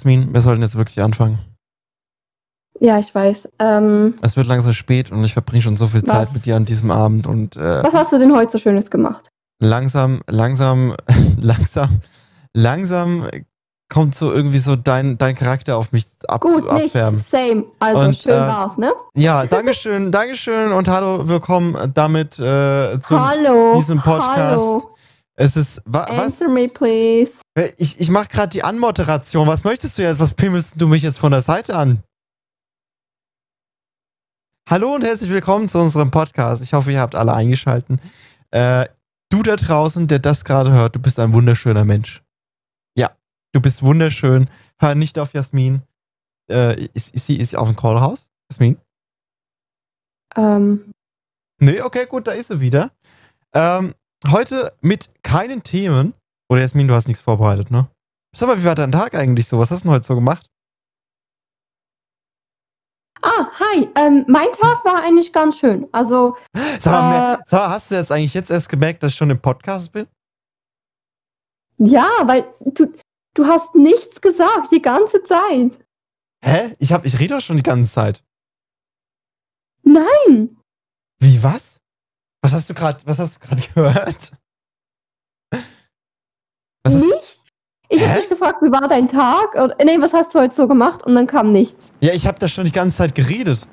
Jasmin, wir sollten jetzt wirklich anfangen. Ja, ich weiß. Ähm, Es wird langsam spät und ich verbringe schon so viel Was? Zeit mit dir an diesem Abend und äh, was hast du denn heute so Schönes gemacht? langsam, langsam, langsam, langsam kommt so irgendwie so dein, dein Charakter auf mich ab Gut, zu nicht. abfärben. Same. Also Und, schön äh, war's, ne? Ja, Dankeschön, Dankeschön und hallo, willkommen damit äh, zu diesem Podcast. Hallo. Es ist, wa, was? Answer me, please. Ich, ich mache gerade die Anmoderation. Was möchtest du jetzt? Was pimmelst du mich jetzt von der Seite an? Hallo und herzlich willkommen zu unserem Podcast. Ich hoffe, ihr habt alle eingeschalten. Äh, du da draußen, der das gerade hört, du bist ein wunderschöner Mensch. Ja, du bist wunderschön. Hör nicht auf Jasmin. Äh, ist, ist sie ist auf dem Callhaus? Jasmin? Ähm, Nee, okay, gut, da ist sie wieder. Ähm, heute mit keinen Themen. Oder Jasmin, du hast nichts vorbereitet, ne? Sag mal, wie war dein Tag eigentlich so? Was hast du denn heute so gemacht? ah, hi. Ähm, mein Tag war eigentlich ganz schön. Also, Sag mal, Äh, sag mal, hast du jetzt eigentlich jetzt erst gemerkt, dass ich schon im Podcast bin? ja, weil du, du hast nichts gesagt die ganze Zeit. Hä? Ich, hab, ich rede doch schon die ganze Zeit. Nein. Wie, was? Was hast du gerade, was hast du gerade gehört? Was ist, nichts. Ich habe dich gefragt, wie war dein Tag? Oder, nee, was hast du heute so gemacht? Und dann kam nichts. ja, ich habe da schon die ganze Zeit geredet.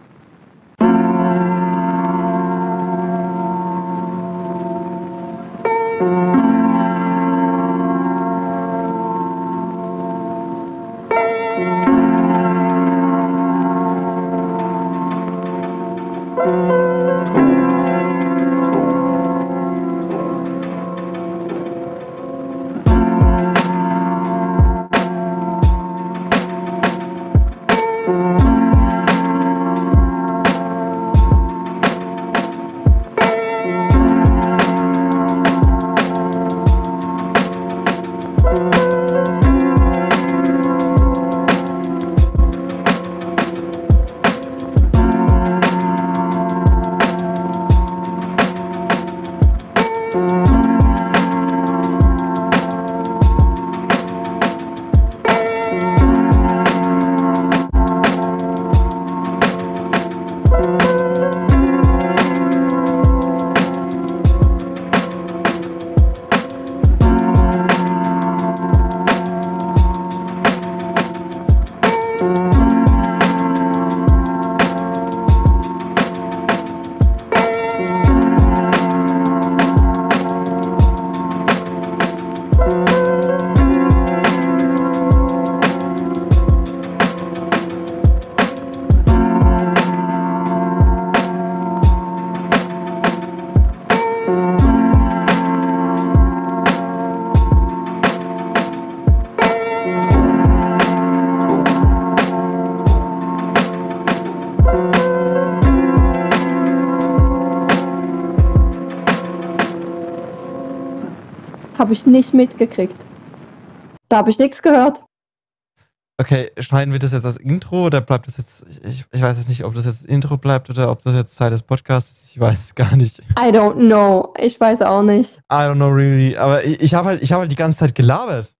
Ich nicht mitgekriegt. Da habe ich nichts gehört. Okay, schneiden wir das jetzt als Intro oder bleibt das jetzt, ich, ich weiß jetzt nicht, ob das jetzt Intro bleibt oder ob das jetzt Teil des Podcasts ist, ich weiß es gar nicht. I don't know. Ich weiß auch nicht. I don't know really, aber ich, ich habe halt, ich habe halt die ganze Zeit gelabert.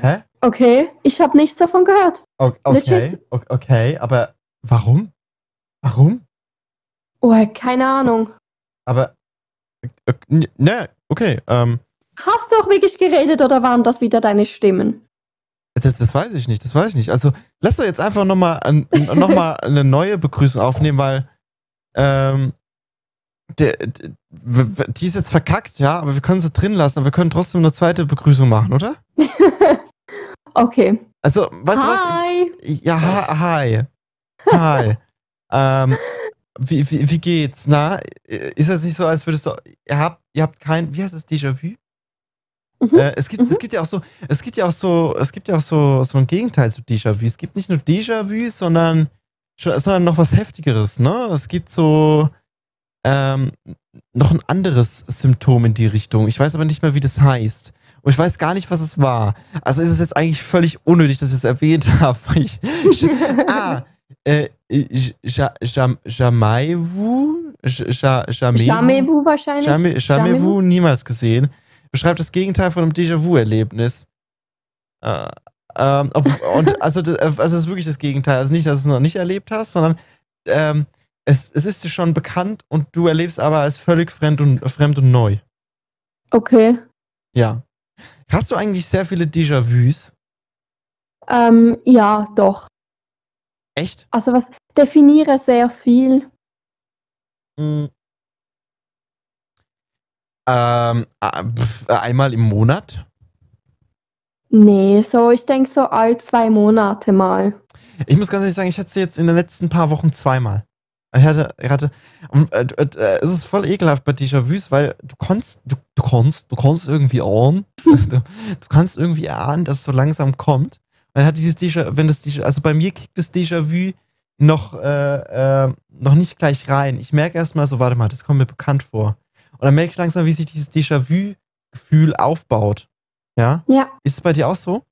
Hä? Okay, ich habe nichts davon gehört. Okay, Legit? o- okay, aber warum? Warum? Oh, keine Ahnung. Aber, äh, ne, okay, ähm, Hast du auch wirklich geredet oder waren das wieder deine Stimmen? das, das weiß ich nicht, das weiß ich nicht. Also, lass doch jetzt einfach nochmal noch mal eine neue Begrüßung aufnehmen, weil, ähm, der, der, die ist jetzt verkackt, ja, aber wir können sie drin lassen, aber wir können trotzdem eine zweite Begrüßung machen, oder? okay. Also, weißt du was? Hi. Ich, ja, hi. Hi. ähm, wie, wie, wie geht's? Na, ist das nicht so, als würdest du, ihr habt, ihr habt kein, wie heißt das, Déjà-vu? Mhm. Äh, es, gibt, Mhm. es gibt ja auch so, es gibt ja auch so, es gibt ja auch so, so ein Gegenteil zu Déjà-vu. Es gibt nicht nur Déjà-vu, sondern, sondern noch was Heftigeres, ne? Es gibt so ähm, noch ein anderes Symptom in die Richtung. Ich weiß aber nicht mehr, wie das heißt. Und ich weiß gar nicht, was es war. Also ist es jetzt eigentlich völlig unnötig, dass ich es erwähnt habe. Ich, ah, äh, Ja- Ja- Jamaivu? Ja- Jamevu? Jamevu wahrscheinlich. Jame- Jamevu niemals gesehen. Beschreibt das Gegenteil von einem Déjà-vu-Erlebnis. Äh, Ähm, ob, und also, das, also das ist wirklich das Gegenteil. Also nicht, dass du es noch nicht erlebt hast, sondern ähm, es, es ist dir schon bekannt und du erlebst aber als völlig fremd und, fremd und neu. Okay. Ja. Hast du eigentlich sehr viele Déjà-vus? Ähm, ja, doch. Echt? Also was definiere sehr viel. Hm. Ähm, einmal im Monat? Nee, so, ich denke so all zwei Monate mal. Ich muss ganz ehrlich sagen, ich hatte sie jetzt in den letzten paar Wochen zweimal. Ich hatte, ich hatte, und, äh, äh, es ist voll ekelhaft bei Déjà-vus, weil du kannst, du, du kannst, du kannst irgendwie ahnen, du, du kannst irgendwie ahnen, dass es so langsam kommt. Und dann hat dieses Déjà, wenn das Déjà, also bei mir kickt das Déjà-vu noch, äh, äh, noch nicht gleich rein. Ich merke erstmal so, warte mal, das kommt mir bekannt vor. Und dann merke ich langsam, wie sich dieses Déjà-vu-Gefühl aufbaut. Ja? Ja. Ist es bei dir auch so?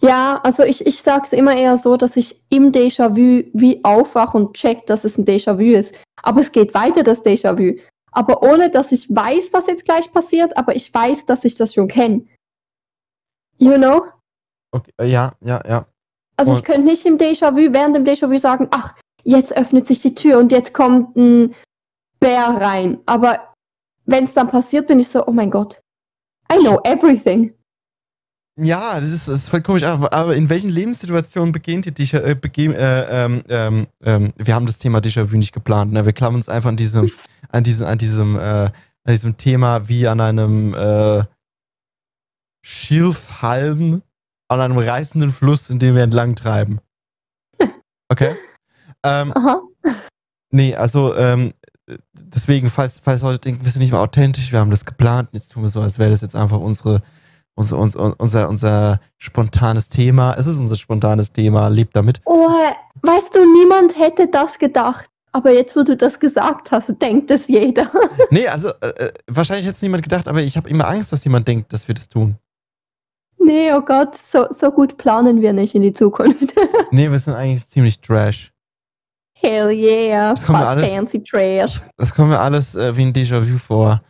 Ja, also ich, ich sage es immer eher so, dass ich im Déjà-vu wie aufwache und check, dass es ein Déjà-vu ist. Aber es geht weiter, das Déjà-vu. Aber ohne, dass ich weiß, was jetzt gleich passiert, aber ich weiß, dass ich das schon kenne. You know? Okay, äh, ja, ja, ja. Also ich könnte nicht im Déjà-vu, während dem Déjà-vu sagen, ach, jetzt öffnet sich die Tür und jetzt kommt ein Bär rein. Aber wenn es dann passiert, bin ich so, oh mein Gott, I know everything. Ja, das ist, das ist voll komisch. Aber, aber in welchen Lebenssituationen beginnt ihr Déjà, äh, begehen, äh, ähm, ähm, ähm, wir haben das Thema Déjà-vu nicht geplant. Ne? Wir klammern uns einfach an diesem, an diesem, an diesem, äh, an diesem Thema wie an einem äh, Schilfhalm an einem reißenden Fluss, in dem wir entlang treiben. Okay? Ähm, Aha. Nee, also ähm, deswegen, falls, falls Leute denken, wir sind nicht mehr authentisch, wir haben das geplant, jetzt tun wir so, als wäre das jetzt einfach unsere unser, unser, unser, unser spontanes Thema. Es ist unser spontanes Thema, lebt damit. Oh, weißt du, niemand hätte das gedacht. Aber jetzt, wo du das gesagt hast, denkt es jeder. nee, also äh, äh wahrscheinlich hätte es niemand gedacht, aber ich habe immer Angst, dass jemand denkt, dass wir das tun. Nee, oh Gott, so, so gut planen wir nicht in die Zukunft. nee, wir sind eigentlich ziemlich trash. Hell yeah, das kommt alles, fancy trash. Das kommt mir alles äh, wie ein Déjà-vu vor.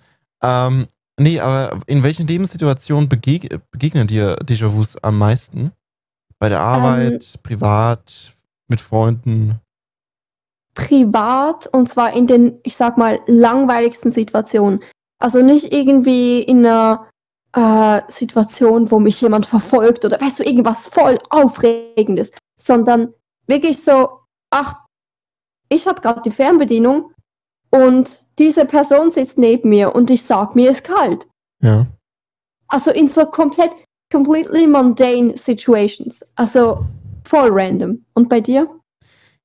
Ähm, Nee, aber in welchen Lebenssituationen begeg begegnen dir Déjà-vus am meisten? Bei der Arbeit, ähm, privat, mit Freunden? Privat und zwar in den, ich sag mal, langweiligsten Situationen. Also nicht irgendwie in einer äh, Situation, wo mich jemand verfolgt oder weißt du, irgendwas voll Aufregendes, sondern wirklich so, ach, ich hatte gerade die Fernbedienung und diese Person sitzt neben mir und ich sag, mir ist kalt. Ja. Also in so komplett, completely mundane situations. Also voll random. Und bei dir?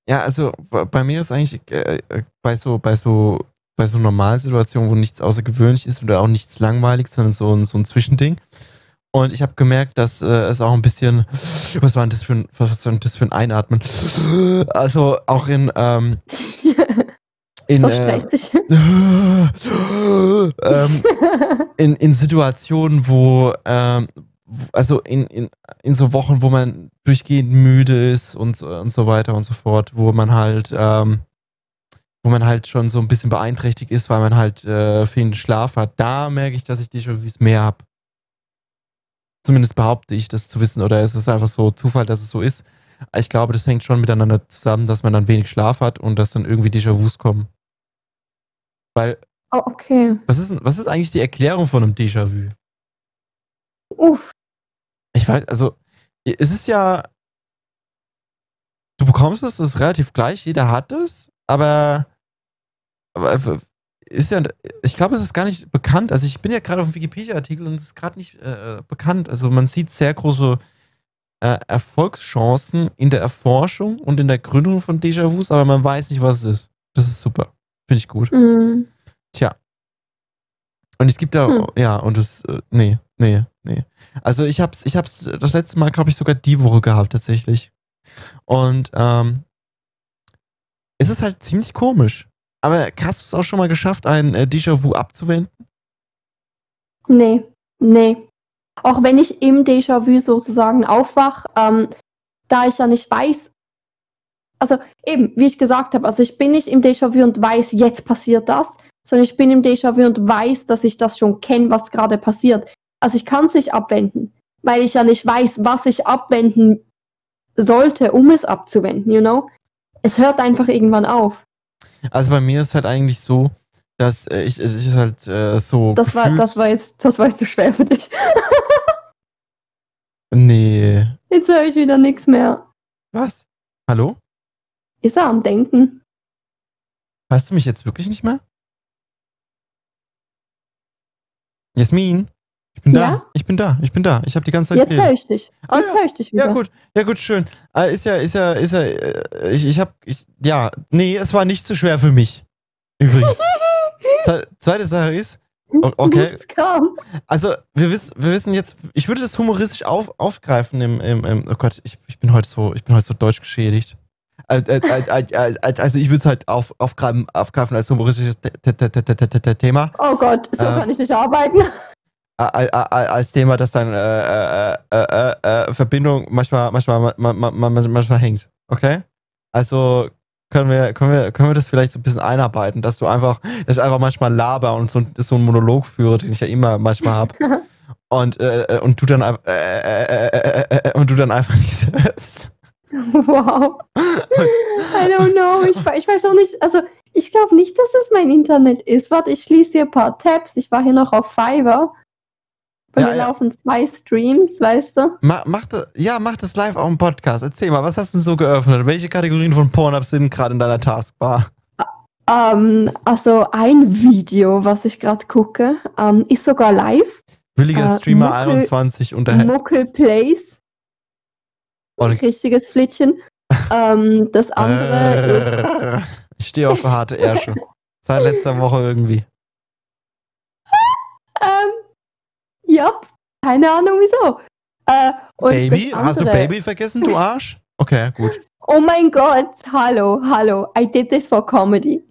Ja, also bei mir ist eigentlich äh, äh, bei so, bei so, bei so Normalsituationen, wo nichts außergewöhnlich ist oder auch nichts langweilig, sondern so, so ein Zwischending. Und ich habe gemerkt, dass äh, es auch ein bisschen, was war denn das für ein, was war denn das für ein Einatmen? Also auch in, ähm, in, so äh, ähm, in, in Situationen, wo, ähm, also in, in, in so Wochen, wo man durchgehend müde ist und, und so weiter und so fort, wo man halt, ähm, wo man halt schon so ein bisschen beeinträchtigt ist, weil man halt äh, fehlenden Schlaf hat, da merke ich, dass ich die schon mehr habe. Zumindest behaupte ich das zu wissen, oder es ist einfach so Zufall, dass es so ist. Ich glaube, das hängt schon miteinander zusammen, dass man dann wenig Schlaf hat und dass dann irgendwie Déjà-vus kommen. Weil. Oh, okay. Was ist, was ist eigentlich die Erklärung von einem Déjà-vu? Uff. Ich weiß, also, es ist ja. Du bekommst es, das ist relativ gleich, jeder hat es, aber. Aber ist ja, ich glaube, es ist gar nicht bekannt. Also ich bin ja gerade auf dem Wikipedia-Artikel und es ist gerade nicht äh, bekannt. Also man sieht sehr große äh, Erfolgschancen in der Erforschung und in der Gründung von Déjà-vus, aber man weiß nicht, was es ist. Das ist super. Finde ich gut. Mhm. Tja. Und es gibt da, hm. ja, und das, äh, nee, nee, nee. Also ich hab's, ich hab's das letzte Mal, glaube ich, sogar die Woche gehabt, tatsächlich. Und, ähm, es ist halt ziemlich komisch. Aber hast du es auch schon mal geschafft, ein äh, Déjà-vu abzuwenden? Nee, nee. Auch wenn ich im Déjà-vu sozusagen aufwach, ähm, da ich ja nicht weiß, also eben, wie ich gesagt habe, also ich bin nicht im Déjà-vu und weiß, jetzt passiert das, sondern ich bin im Déjà-vu und weiß, dass ich das schon kenne, was gerade passiert. Also ich kann es nicht abwenden. weil ich ja nicht weiß, was ich abwenden sollte, um es abzuwenden, you know? Es hört einfach irgendwann auf. Also bei mir ist halt eigentlich so, dass äh, ich, es ist halt äh, so. Das war, das war jetzt, das war jetzt zu schwer für dich. Nee. Jetzt höre ich wieder nichts mehr. Was? Hallo? Ist er am Denken? Hörst du mich jetzt wirklich nicht mehr? Jasmin? Ich bin Ja? da. Ich bin da. Ich bin da. Ich habe die ganze Zeit Jetzt höre ich dich. Ah, Jetzt ja. höre ich dich wieder. Ja, gut. Ja, gut, schön. Äh, ist ja, ist ja, ist ja, äh, ich, ich hab, ich, ja, nee, es war nicht zu schwer für mich. Übrigens. Zweite Sache ist, okay. Also, wir wissen, wir wissen jetzt, ich würde das humoristisch auf, aufgreifen im, im, im, oh Gott, ich, ich bin heute so, ich bin heute so deutsch geschädigt. Äh, äh, äh, äh, äh, Also, ich würde es halt auf, aufgreifen, aufgreifen als humoristisches Thema. Oh Gott, so Äh. kann ich nicht arbeiten. Äh, äh, äh, als Thema, das dann äh, äh, äh, äh, Verbindung manchmal, manchmal, manchmal, manchmal, manchmal hängt. Okay? Also können wir, können wir, können wir das vielleicht so ein bisschen einarbeiten, dass du einfach, dass ich einfach manchmal laber und so, so einen Monolog führe, den ich ja immer manchmal habe. und, äh, äh, und du dann äh, äh, äh, äh, äh, äh, und du dann einfach nichts hörst. Wow. I don't know. Ich, ich weiß auch nicht. Also, ich glaube nicht, dass es mein Internet ist. Warte, ich schließe hier ein paar Tabs. Ich war hier noch auf Fiverr. Und Ja, hier ja. laufen zwei Streams, weißt du? Ma, mach das, ja, mach das live auf dem Podcast. Erzähl mal, was hast du denn so geöffnet? Welche Kategorien von Pornhub sind gerade in deiner Taskbar? Ähm, also, ein Video, was ich gerade gucke, ähm, ist sogar live. Williger Äh, Streamer Muckel- 21 unterhält. Muckel Plays. Oh, Richtiges Flittchen. ähm, das andere ist. Ich stehe auf behaarte Ärsche. Seit letzter Woche irgendwie. Ähm, ja, keine Ahnung wieso. Äh, Baby? Hast du Baby vergessen, du Arsch? Okay, gut. Oh mein Gott, hallo, hallo. I did this for comedy.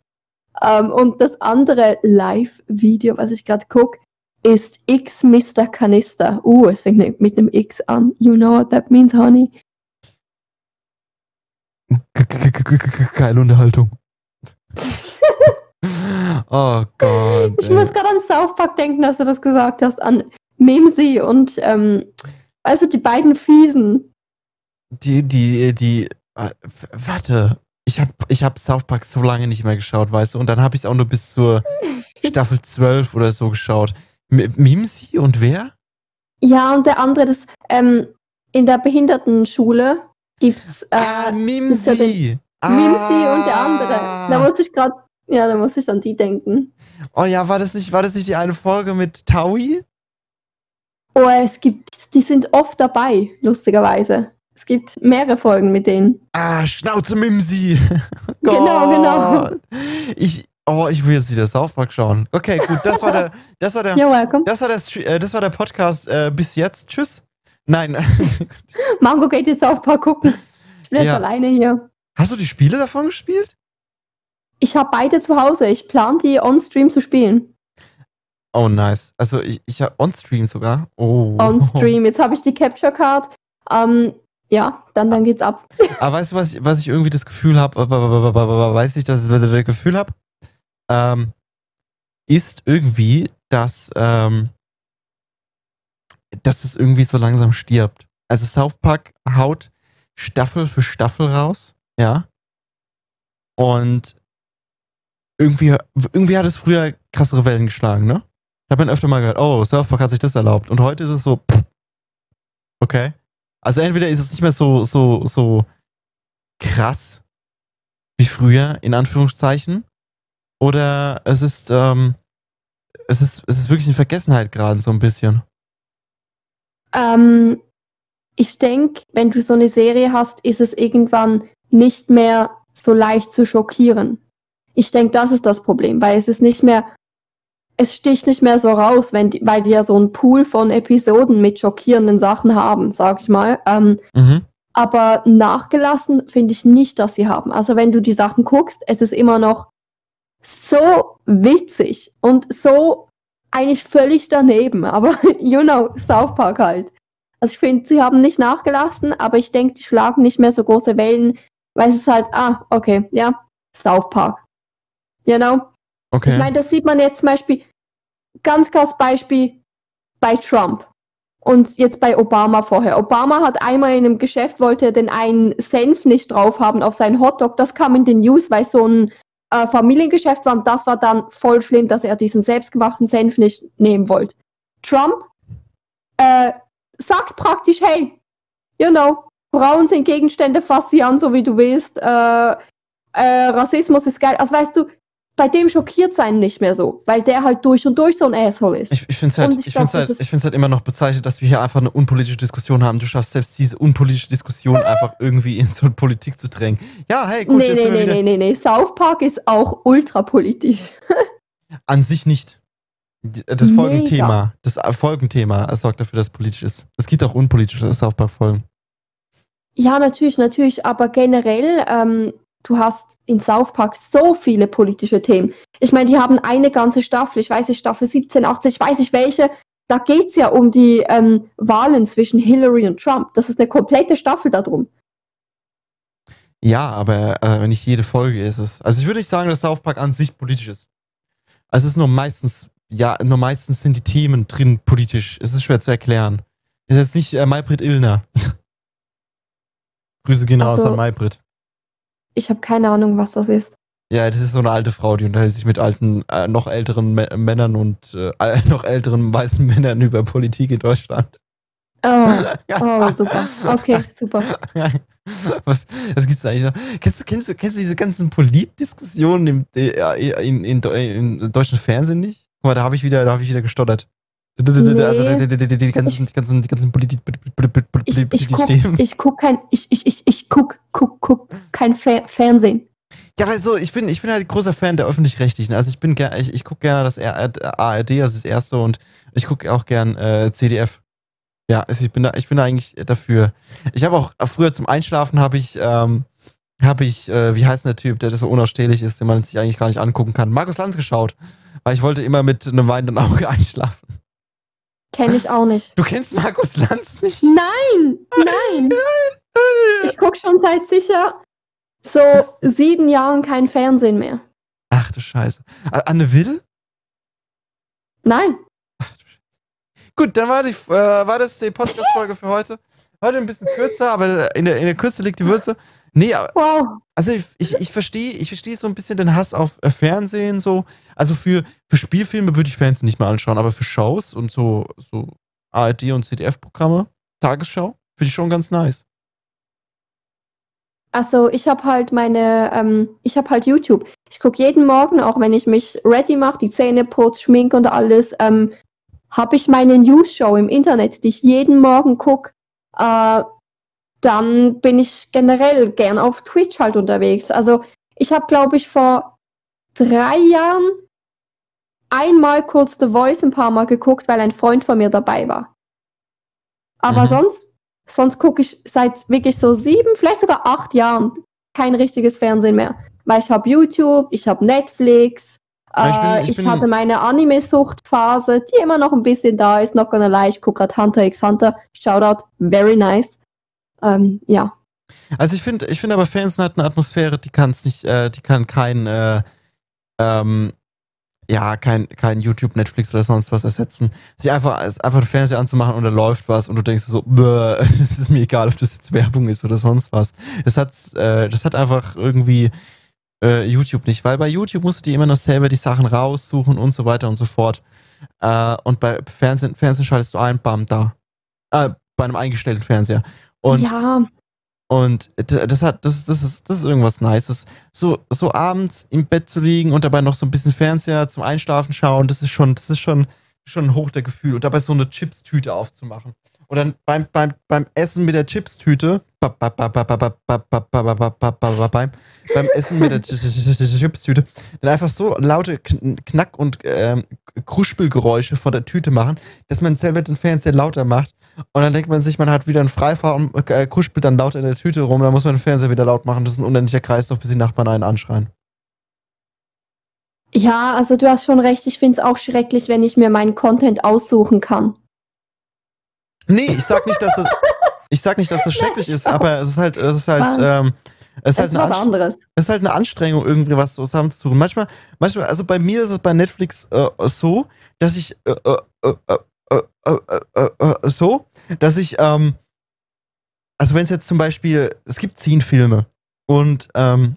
Ähm, und das andere Live-Video, was ich gerade gucke, ist X Mr. Kanister. Uh, es fängt mit einem X an. You know what that means, honey? Geile Unterhaltung. Oh Gott. Ich ey. muss gerade an South Park denken, dass du das gesagt hast, an Mimsy und, ähm, also die beiden Fiesen. Die, die, die. äh, Warte. Ich hab, ich hab South Park so lange nicht mehr geschaut, weißt du? Und dann habe ich es auch nur bis zur Staffel 12 oder so geschaut. M Mimsy und wer? Ja, und der andere, das, ähm, in der Behindertenschule gibt's, äh, ah, ist ja. Mimsy und der andere. Ah. Da musste ich gerade, ja, da musste ich an die denken. Oh ja, war das nicht, war das nicht die eine Folge mit Taui? Oh, es gibt, die sind oft dabei, lustigerweise. Es gibt mehrere Folgen mit denen. Ah, Schnauze Mimsi. Genau, genau. Gott. Ich, oh, ich will jetzt wieder South Park schauen. Okay, gut, das war der, das war der, You're welcome. das war der, äh, das war der Podcast äh, bis jetzt. Tschüss. Nein. Mango geht jetzt auf Park gucken. Ich bin jetzt Ja. alleine hier. Hast du die Spiele davon gespielt? Ich habe beide zu Hause. Ich plane die on-stream zu spielen. Oh, nice. Also ich, ich habe on-stream sogar. Oh. On-stream. Jetzt habe ich die Capture Card. Ähm, ja, dann, dann geht's ab. Aber weißt du, was ich, was ich irgendwie das Gefühl habe? Weiß ich, dass ich das Gefühl habe? Ähm, ist irgendwie, dass, ähm, dass es irgendwie so langsam stirbt. Also South Park haut Staffel für Staffel raus, ja. Und irgendwie, irgendwie hat es früher krassere Wellen geschlagen, ne? Habe man öfter mal gehört, oh, South Park hat sich das erlaubt. Und heute ist es so, pff, okay. Also entweder ist es nicht mehr so, so, so krass wie früher, in Anführungszeichen, oder es ist, ähm, es ist, es ist wirklich in Vergessenheit gerade so ein bisschen. Ähm, ich denke, wenn du so eine Serie hast, ist es irgendwann nicht mehr so leicht zu schockieren. Ich denke, das ist das Problem, weil es ist nicht mehr, es sticht nicht mehr so raus, wenn die, weil die ja so einen Pool von Episoden mit schockierenden Sachen haben, sag ich mal. Ähm, Mhm. aber nachgelassen finde ich nicht, dass sie haben. Also wenn du die Sachen guckst, es ist immer noch so witzig und so eigentlich völlig daneben. Aber you know, South Park halt. Also ich finde, sie haben nicht nachgelassen, aber ich denke, die schlagen nicht mehr so große Wellen, weil es ist halt, ah, okay, ja, South Park. You know? Okay. Ich meine, das sieht man jetzt zum Beispiel, ganz krass Beispiel bei Trump. Und jetzt bei Obama vorher. Obama hat einmal in einem Geschäft, wollte er den einen Senf nicht drauf haben auf seinen Hotdog. Das kam in den News, weil so ein äh, Familiengeschäft war. Und das war dann voll schlimm, dass er diesen selbstgemachten Senf nicht nehmen wollte. Trump äh, sagt praktisch, hey, you know, Frauen sind Gegenstände, fass sie an, so wie du willst. Äh, äh, Rassismus ist geil. Also weißt du, bei dem schockiert sein nicht mehr so, weil der halt durch und durch so ein Asshole ist. Ich, ich finde es halt, ich, ich halt, ich halt immer noch bezeichnet, dass wir hier einfach eine unpolitische Diskussion haben. Du schaffst selbst diese unpolitische Diskussion einfach irgendwie in so eine Politik zu drängen. Ja, hey, gut. Nee, nee, nee, nee, nee, nee. South Park ist auch ultrapolitisch. An sich nicht. Das Folgenthema, das Folgenthema sorgt dafür, dass es politisch ist. Es gibt auch unpolitische South Park-Folgen. Ja, natürlich, natürlich, aber generell ähm, du hast in South Park so viele politische Themen. Ich meine, die haben eine ganze Staffel, ich weiß nicht, Staffel 17, 18, ich weiß nicht welche. Da geht es ja um die ähm, Wahlen zwischen Hillary und Trump. Das ist eine komplette Staffel darum. Ja, aber äh, nicht jede Folge ist es. Also ich würde nicht sagen, dass South Park an sich politisch ist. Also es ist nur meistens, ja, nur meistens sind die Themen drin politisch. Es ist schwer zu erklären. Es ist jetzt nicht äh, Maybrit Illner. Grüße gehen raus so. an Maybrit. Ich habe keine Ahnung, was das ist. Ja, das ist so eine alte Frau, die unterhält sich mit alten, äh, noch älteren M Männern und äh, noch älteren weißen Männern über Politik in Deutschland. Oh, oh super. Okay, super. Was, was gibt's eigentlich noch? Kennst du, kennst du, kennst du diese ganzen Politdiskussionen im, äh, in, in, in, in deutschen Fernsehen nicht? Guck mal, da habe ich wieder, da habe ich wieder gestottert. Nee. Also die, die, die, die ganzen, die ganzen, die ganzen Politik, ich, ich guck, ich guck kein, ich, ich, ich, ich guck, guck, guck kein Fer Fernsehen. Ja, also ich bin, ich bin halt großer Fan der öffentlich-rechtlichen. Also ich bin ich, ich gucke gerne das ARD, also das erste und ich gucke auch gern äh, CDF. Ja, also ich bin da, ich bin da eigentlich dafür. Ich habe auch früher zum Einschlafen habe ich, ähm, habe ich, äh, wie heißt der Typ, der das so unausstehlich ist, den man sich eigentlich gar nicht angucken kann, Markus Lanz geschaut, weil ich wollte immer mit einem weinenden Auge einschlafen. Kenne ich auch nicht. Du kennst Markus Lanz nicht? Nein, nein. Ich gucke schon seit sicher so sieben Jahren kein Fernsehen mehr. Ach du Scheiße. Anne Will? Nein. Ach du Scheiße. Gut, dann war, die, äh, war das die Podcast-Folge für heute. Heute ein bisschen kürzer, aber in der, in der Kürze liegt die Würze. Nee, wow. also ich, ich, ich verstehe ich versteh so ein bisschen den Hass auf äh, Fernsehen so. Also für, für Spielfilme würde ich Fernsehen nicht mehr anschauen, aber für Shows und so, so ARD und CDF-Programme, Tagesschau, finde ich schon ganz nice. Also ich habe halt meine, ähm, ich habe halt YouTube. Ich gucke jeden Morgen, auch wenn ich mich ready mache, die Zähne putze, schminke und alles, ähm, habe ich meine News-Show im Internet, die ich jeden Morgen gucke. Äh, dann bin ich generell gern auf Twitch halt unterwegs. Also ich habe, glaube ich, vor drei Jahren einmal kurz The Voice ein paar Mal geguckt, weil ein Freund von mir dabei war. Aber mhm. sonst, sonst gucke ich seit wirklich so sieben, vielleicht sogar acht Jahren kein richtiges Fernsehen mehr. Weil ich habe YouTube, ich habe Netflix, ja, ich, bin, ich, ich hatte meine Anime-Suchtphase, die immer noch ein bisschen da ist, not gonna lie. Ich gucke gerade Hunter x Hunter. Shoutout, very nice. Ähm, ja. Also ich finde, ich finde aber Fernsehen hat eine Atmosphäre, die kann es nicht, äh, die kann kein, äh, ähm, ja, kein, kein YouTube, Netflix oder sonst was ersetzen. Sich einfach, einfach den Fernseher anzumachen und da läuft was und du denkst so, es ist mir egal, ob das jetzt Werbung ist oder sonst was. Das hat, äh, das hat einfach irgendwie äh, YouTube nicht, weil bei YouTube musst du dir immer noch selber die Sachen raussuchen und so weiter und so fort. Äh, und bei Fernsehen, Fernsehen schaltest du ein, bam, da. Äh, bei einem eingestellten Fernseher. Und, ja. Und das hat, das, das ist, das ist irgendwas Nices. So, so abends im Bett zu liegen und dabei noch so ein bisschen Fernseher zum Einschlafen schauen, das ist schon, das ist schon, schon ein Hoch der Gefühl. Und dabei so eine Chips-Tüte aufzumachen. Und dann beim, beim, beim Essen mit der Chips-Tüte, beim, Essen mit der Chips-Tüte, dann einfach so laute Knack- und ähm, Kruspelgeräusche vor der Tüte machen, dass man selber den Fernseher lauter macht und dann denkt man sich, man hat wieder einen Freifahrt und äh, kuschelt dann laut in der Tüte rum. Dann muss man den Fernseher wieder laut machen. Das ist ein unendlicher Kreislauf, bis die Nachbarn einen anschreien. Ja, also du hast schon recht. Ich finde es auch schrecklich, wenn ich mir meinen Content aussuchen kann. Nee, ich sag nicht, dass das, ich sag nicht, dass das schrecklich ist, aber es ist halt, es ist halt, ähm, es ist, halt eine anderes. Es ist halt eine Anstrengung, irgendwie was zusammenzusuchen. Manchmal, manchmal, also bei mir ist es bei Netflix äh, so, dass ich äh, äh, äh, äh, äh, äh, äh, so, dass ich, ähm, also wenn es jetzt zum Beispiel, es gibt zehn Filme und, ähm,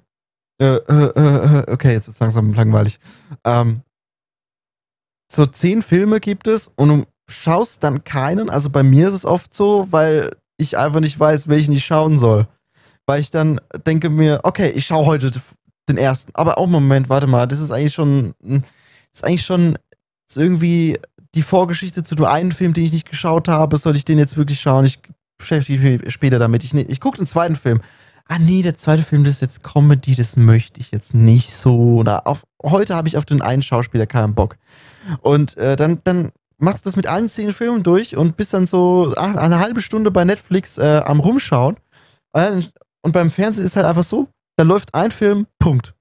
äh, äh, äh, okay, jetzt wird es langsam langweilig. Ähm, so zehn Filme gibt es und du schaust dann keinen. Also bei mir ist es oft so, weil ich einfach nicht weiß, welchen ich schauen soll. Weil ich dann denke mir, okay, ich schaue heute den ersten. Aber auch Moment, warte mal, das ist eigentlich schon, das ist eigentlich schon ist irgendwie die Vorgeschichte zu dem einen Film, den ich nicht geschaut habe. Soll ich den jetzt wirklich schauen? Ich beschäftige mich später damit. Ich, ich gucke den zweiten Film. Ah nee, der zweite Film, das ist jetzt Comedy, das möchte ich jetzt nicht so. Oder auf, heute habe ich auf den einen Schauspieler keinen Bock. Und äh, dann, dann machst du das mit allen zehn Filmen durch und bist dann so ach, eine halbe Stunde bei Netflix äh, am Rumschauen. Und beim Fernsehen ist halt einfach so, da läuft ein Film, Punkt.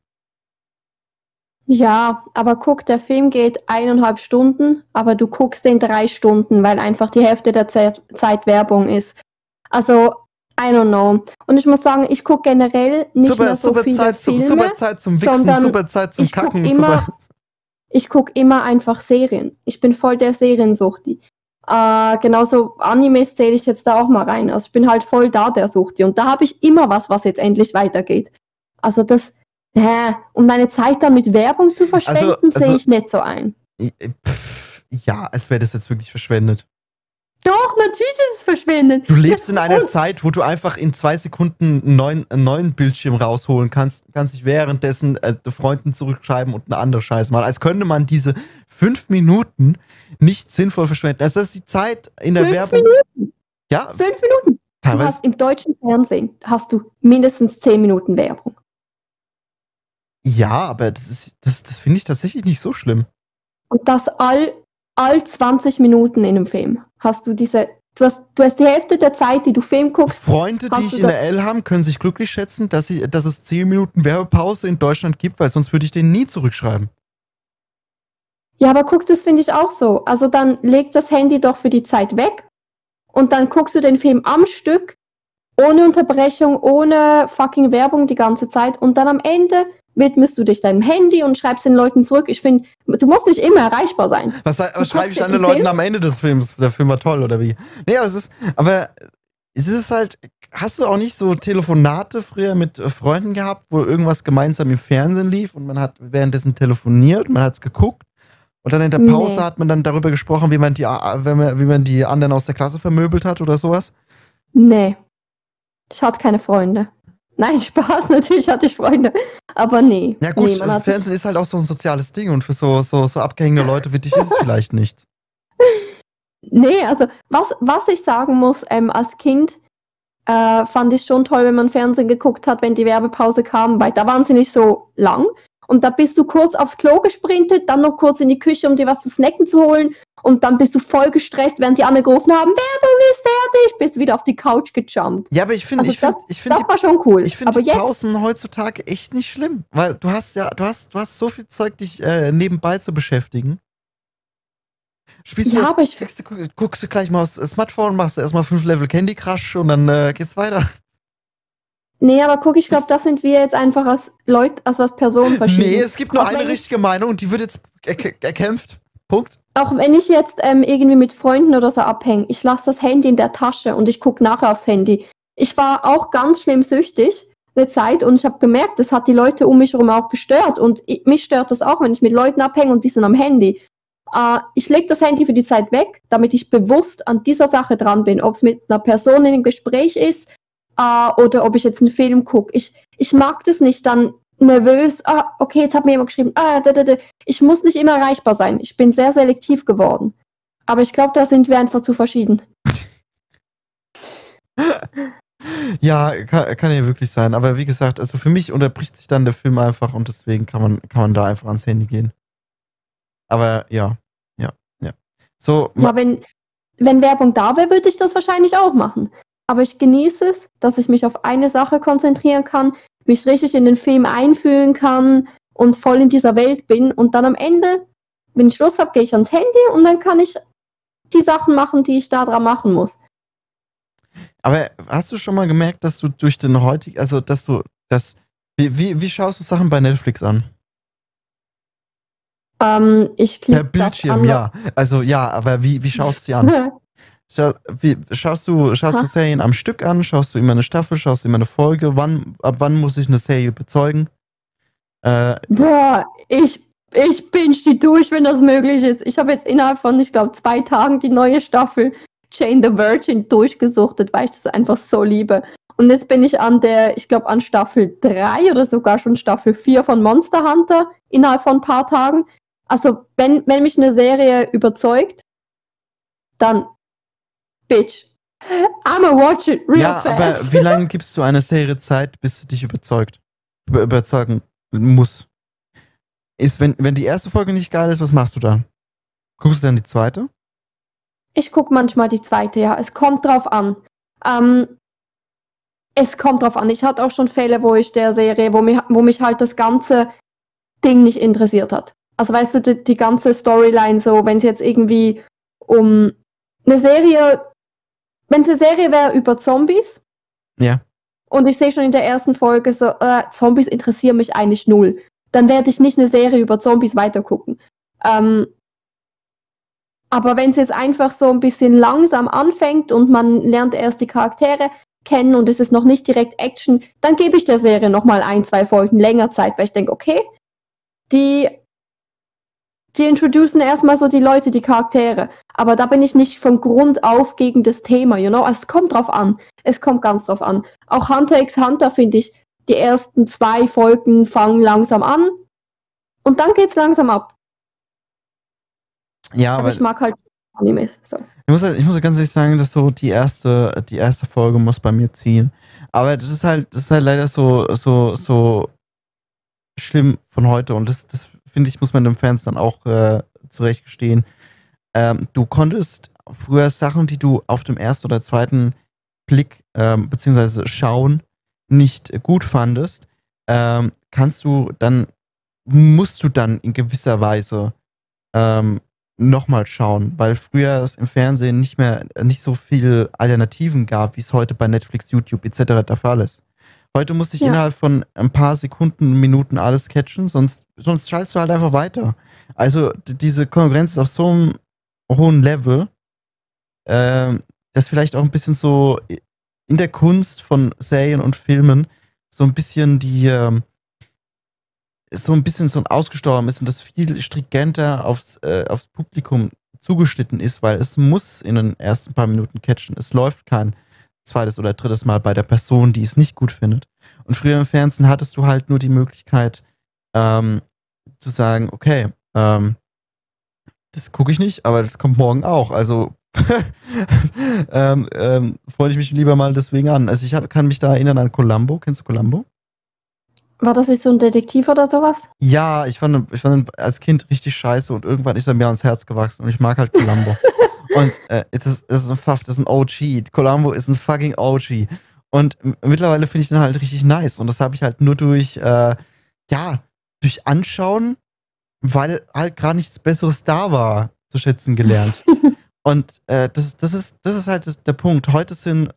Ja, aber guck, der Film geht eineinhalb Stunden, aber du guckst den drei Stunden, weil einfach die Hälfte der Zeit, Zeit Werbung ist. Also, I don't know. Und ich muss sagen, ich gucke generell nicht super, mehr so super viele Zeit Filme. Zum, super Zeit zum Wichsen, super Zeit zum Kacken. immer- super. Ich gucke immer einfach Serien. Ich bin voll der Seriensuchti. Äh, genauso Animes zähle ich jetzt da auch mal rein. Also ich bin halt voll da der Suchti. Und da habe ich immer was, was jetzt endlich weitergeht. Also das, hä? Und meine Zeit dann mit Werbung zu verschwenden, also- sehe ich nicht so ein. Pff, ja, als wäre das jetzt wirklich verschwendet. Doch, natürlich ist es verschwendet. Du lebst in einer Zeit, wo du einfach in zwei Sekunden einen neuen, einen neuen Bildschirm rausholen kannst, kannst dich währenddessen äh, Freunden zurückschreiben und eine andere Scheiße machen. Als könnte man diese fünf Minuten nicht sinnvoll verschwenden. Also das ist die Zeit in der Fünf Werbung. Minuten. Ja, Fünf Minuten. Du teilweise. hast im deutschen Fernsehen hast du mindestens zehn Minuten Werbung. Ja, aber das ist, das, das finde ich tatsächlich nicht so schlimm. Und das all, all 20 Minuten in einem Film hast du diese. Du hast, du hast die Hälfte der Zeit, die du Film guckst. Freunde, die ich in der L haben, können sich glücklich schätzen, dass, ich, dass es 10 Minuten Werbepause in Deutschland gibt, weil sonst würde ich den nie zurückschreiben. Ja, aber guck, das finde ich auch so. Also dann leg das Handy doch für die Zeit weg und dann guckst du den Film am Stück, ohne Unterbrechung, ohne fucking Werbung die ganze Zeit und dann am Ende widmest du dich deinem Handy und schreibst den Leuten zurück. Ich finde, du musst nicht immer erreichbar sein. Was, was Du schreibe ich an den Leuten Film? am Ende des Films? Der Film war toll, oder wie? Nee, aber es ist, aber es ist halt, hast du auch nicht so Telefonate früher mit äh, Freunden gehabt, wo irgendwas gemeinsam im Fernsehen lief und man hat währenddessen telefoniert, man hat es geguckt und dann in der Pause Nee. hat man dann darüber gesprochen, wie man die, äh, wenn man, wie man die anderen aus der Klasse vermöbelt hat oder sowas? Nee. Ich hatte keine Freunde. Nein, Spaß, natürlich hatte ich Freunde. Aber nee. Ja gut, nee, sich- Fernsehen ist halt auch so ein soziales Ding und für so, so, so abgehängte Leute wie dich ist es vielleicht nicht. Nee, also was, was ich sagen muss, ähm, als Kind äh, fand ich schon toll, wenn man Fernsehen geguckt hat, wenn die Werbepause kam, weil da waren sie nicht so lang. Und da bist du kurz aufs Klo gesprintet, dann noch kurz in die Küche, um dir was zu snacken zu holen. Und dann bist du voll gestresst, während die anderen gerufen haben, Werbung ist fertig, bist wieder auf die Couch gejumpt. Ja, aber ich finde, Also ich finde, ich finde Das war schon cool. Ich finde die jetzt, Pausen heutzutage echt nicht schlimm, weil du hast ja, du hast, du hast so viel Zeug, dich äh, nebenbei zu beschäftigen. Spielst ja, du, aber ich, guckst, du, guckst du gleich mal aufs Smartphone, machst du erstmal fünf Level Candy Crush und dann äh, geht's weiter. Nee, aber guck, ich glaube, das sind wir jetzt einfach als Leute, also als Personen verschieden. Nee, es gibt nur Auch eine richtige Meinung und die wird jetzt erk- erkämpft. Punkt. Auch wenn ich jetzt ähm, irgendwie mit Freunden oder so abhänge, ich lasse das Handy in der Tasche und ich gucke nachher aufs Handy. Ich war auch ganz schlimm süchtig eine Zeit und ich habe gemerkt, das hat die Leute um mich herum auch gestört und ich, mich stört das auch, wenn ich mit Leuten abhänge und die sind am Handy. Äh, ich lege das Handy für die Zeit weg, damit ich bewusst an dieser Sache dran bin, ob es mit einer Person in einem Gespräch ist äh, oder ob ich jetzt einen Film gucke. Ich, ich mag das nicht dann nervös, ah, okay, jetzt hat mir jemand geschrieben, ah, da, da, da. ich muss nicht immer erreichbar sein. Ich bin sehr selektiv geworden. Aber ich glaube, da sind wir einfach zu verschieden. Ja, kann, kann ja wirklich sein. Aber wie gesagt, also für mich unterbricht sich dann der Film einfach und deswegen kann man, kann man da einfach ans Handy gehen. Aber ja, ja, ja. So, Ja, wenn, wenn Werbung da wäre, würde ich das wahrscheinlich auch machen. Aber ich genieße es, dass ich mich auf eine Sache konzentrieren kann, mich richtig in den Film einfühlen kann und voll in dieser Welt bin. Und dann am Ende, wenn ich Schluss habe, gehe ich ans Handy und dann kann ich die Sachen machen, die ich da dran machen muss. Aber hast du schon mal gemerkt, dass du durch den heutigen, also dass du das, wie, wie, wie schaust du Sachen bei Netflix an? Ähm, ich Per Bildschirm, ja. Also ja, aber wie, wie schaust du sie an? Wie, schaust du, schaust du Serien am Stück an? Schaust du immer eine Staffel? Schaust du immer eine Folge? Wann, ab wann muss ich eine Serie bezeugen? Äh, Boah, ich, ich binge die durch, wenn das möglich ist. Ich habe jetzt innerhalb von, ich glaube, zwei Tagen die neue Staffel Jane the Virgin durchgesuchtet, weil ich das einfach so liebe. Und jetzt bin ich an der, ich glaube, an Staffel 3 oder sogar schon Staffel 4 von Monster Hunter innerhalb von ein paar Tagen. Also, wenn, wenn mich eine Serie überzeugt, dann Bitch. I'ma watch it real ja, fast. aber wie lange gibst du einer Serie Zeit, bis sie dich überzeugt? überzeugen muss? Ist, wenn, wenn die erste Folge nicht geil ist, was machst du dann? Guckst du dann die zweite? Ich gucke manchmal die zweite, ja. Es kommt drauf an. Ähm, es kommt drauf an. Ich hatte auch schon Fälle, wo ich der Serie, wo mich, wo mich halt das ganze Ding nicht interessiert hat. Also weißt du, die, die ganze Storyline so, wenn es jetzt irgendwie um eine Serie, wenn es eine Serie wäre über Zombies. Ja. Und ich sehe schon in der ersten Folge so, äh, Zombies interessieren mich eigentlich null. Dann werde ich nicht eine Serie über Zombies weitergucken. Ähm, aber wenn es jetzt einfach so ein bisschen langsam anfängt und man lernt erst die Charaktere kennen und es ist noch nicht direkt Action, dann gebe ich der Serie nochmal ein, zwei Folgen länger Zeit, weil ich denke, okay, die die introducen erstmal so die Leute, die Charaktere. Aber da bin ich nicht von Grund auf gegen das Thema, you know? Also es kommt drauf an. Es kommt ganz drauf an. Auch Hunter x Hunter finde ich, die ersten zwei Folgen fangen langsam an und dann geht's langsam ab. Ja, aber ich mag halt Animes. So. Ich muss, halt, ich muss ganz ehrlich sagen, dass so die erste, die erste Folge muss bei mir ziehen. Aber das ist halt, das ist halt leider so, so, so schlimm von heute und das, das finde ich, muss man den Fans dann auch äh, zurechtgestehen. Ähm, du konntest früher Sachen, die du auf dem ersten oder zweiten Blick ähm, beziehungsweise Schauen nicht gut fandest, ähm, kannst du dann, musst du dann in gewisser Weise ähm, nochmal schauen, weil früher es im Fernsehen nicht mehr nicht so viele Alternativen gab, wie es heute bei Netflix, YouTube etc. der Fall ist. Heute musst du dich ja. innerhalb von ein paar Sekunden, Minuten alles catchen, sonst, sonst schaltest du halt einfach weiter. Also diese Konkurrenz ist auf so einem hohen Level, äh, dass vielleicht auch ein bisschen so in der Kunst von Serien und Filmen so ein bisschen die, äh, so ein bisschen so ausgestorben ist und das viel stringenter aufs, äh, aufs Publikum zugeschnitten ist, weil es muss in den ersten paar Minuten catchen. Es läuft kein zweites oder drittes Mal bei der Person, die es nicht gut findet. Und früher im Fernsehen hattest du halt nur die Möglichkeit ähm, zu sagen, okay, ähm, das gucke ich nicht, aber das kommt morgen auch. Also ähm, ähm, freue ich mich lieber mal deswegen an. Also ich hab, kann mich da erinnern an Columbo. Kennst du Columbo? War das nicht so ein Detektiv oder sowas? Ja, ich fand, ich fand ihn als Kind richtig scheiße und irgendwann ist er mir ans Herz gewachsen und ich mag halt Columbo. Und äh, es, ist, es ist ein Pfaff, das ist ein OG. Columbo ist ein fucking OG. Und mittlerweile finde ich den halt richtig nice. Und das habe ich halt nur durch, äh, ja, durch Anschauen, weil halt gerade nichts Besseres da war, zu schätzen gelernt. Und äh, das, das, ist, das ist halt das, der Punkt. Heute sind,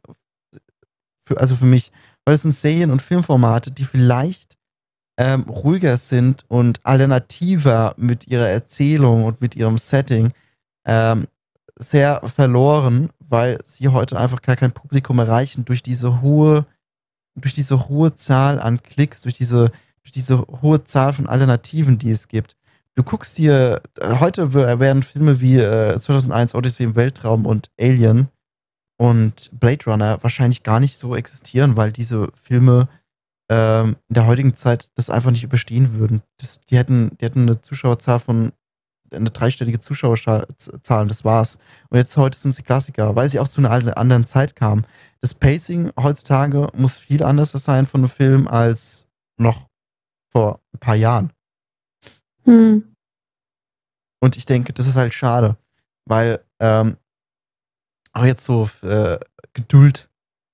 für, also für mich, heute sind Serien- und Filmformate, die vielleicht ähm, ruhiger sind und alternativer mit ihrer Erzählung und mit ihrem Setting, ähm, sehr verloren, weil sie heute einfach gar kein Publikum erreichen durch diese hohe, durch diese hohe Zahl an Klicks, durch diese, durch diese hohe Zahl von Alternativen, die es gibt. Du guckst hier, heute werden Filme wie äh, 2001 Odyssey im Weltraum und Alien und Blade Runner wahrscheinlich gar nicht so existieren, weil diese Filme ähm, in der heutigen Zeit das einfach nicht überstehen würden. Das, die, hätten, die hätten eine Zuschauerzahl von eine dreistellige Zuschauerzahl, das war's. Und jetzt heute sind sie Klassiker, weil sie auch zu einer anderen Zeit kamen. Das Pacing heutzutage muss viel anders sein von einem Film als noch vor ein paar Jahren. Hm. Und ich denke, das ist halt schade, weil ähm, auch jetzt so äh, Geduld.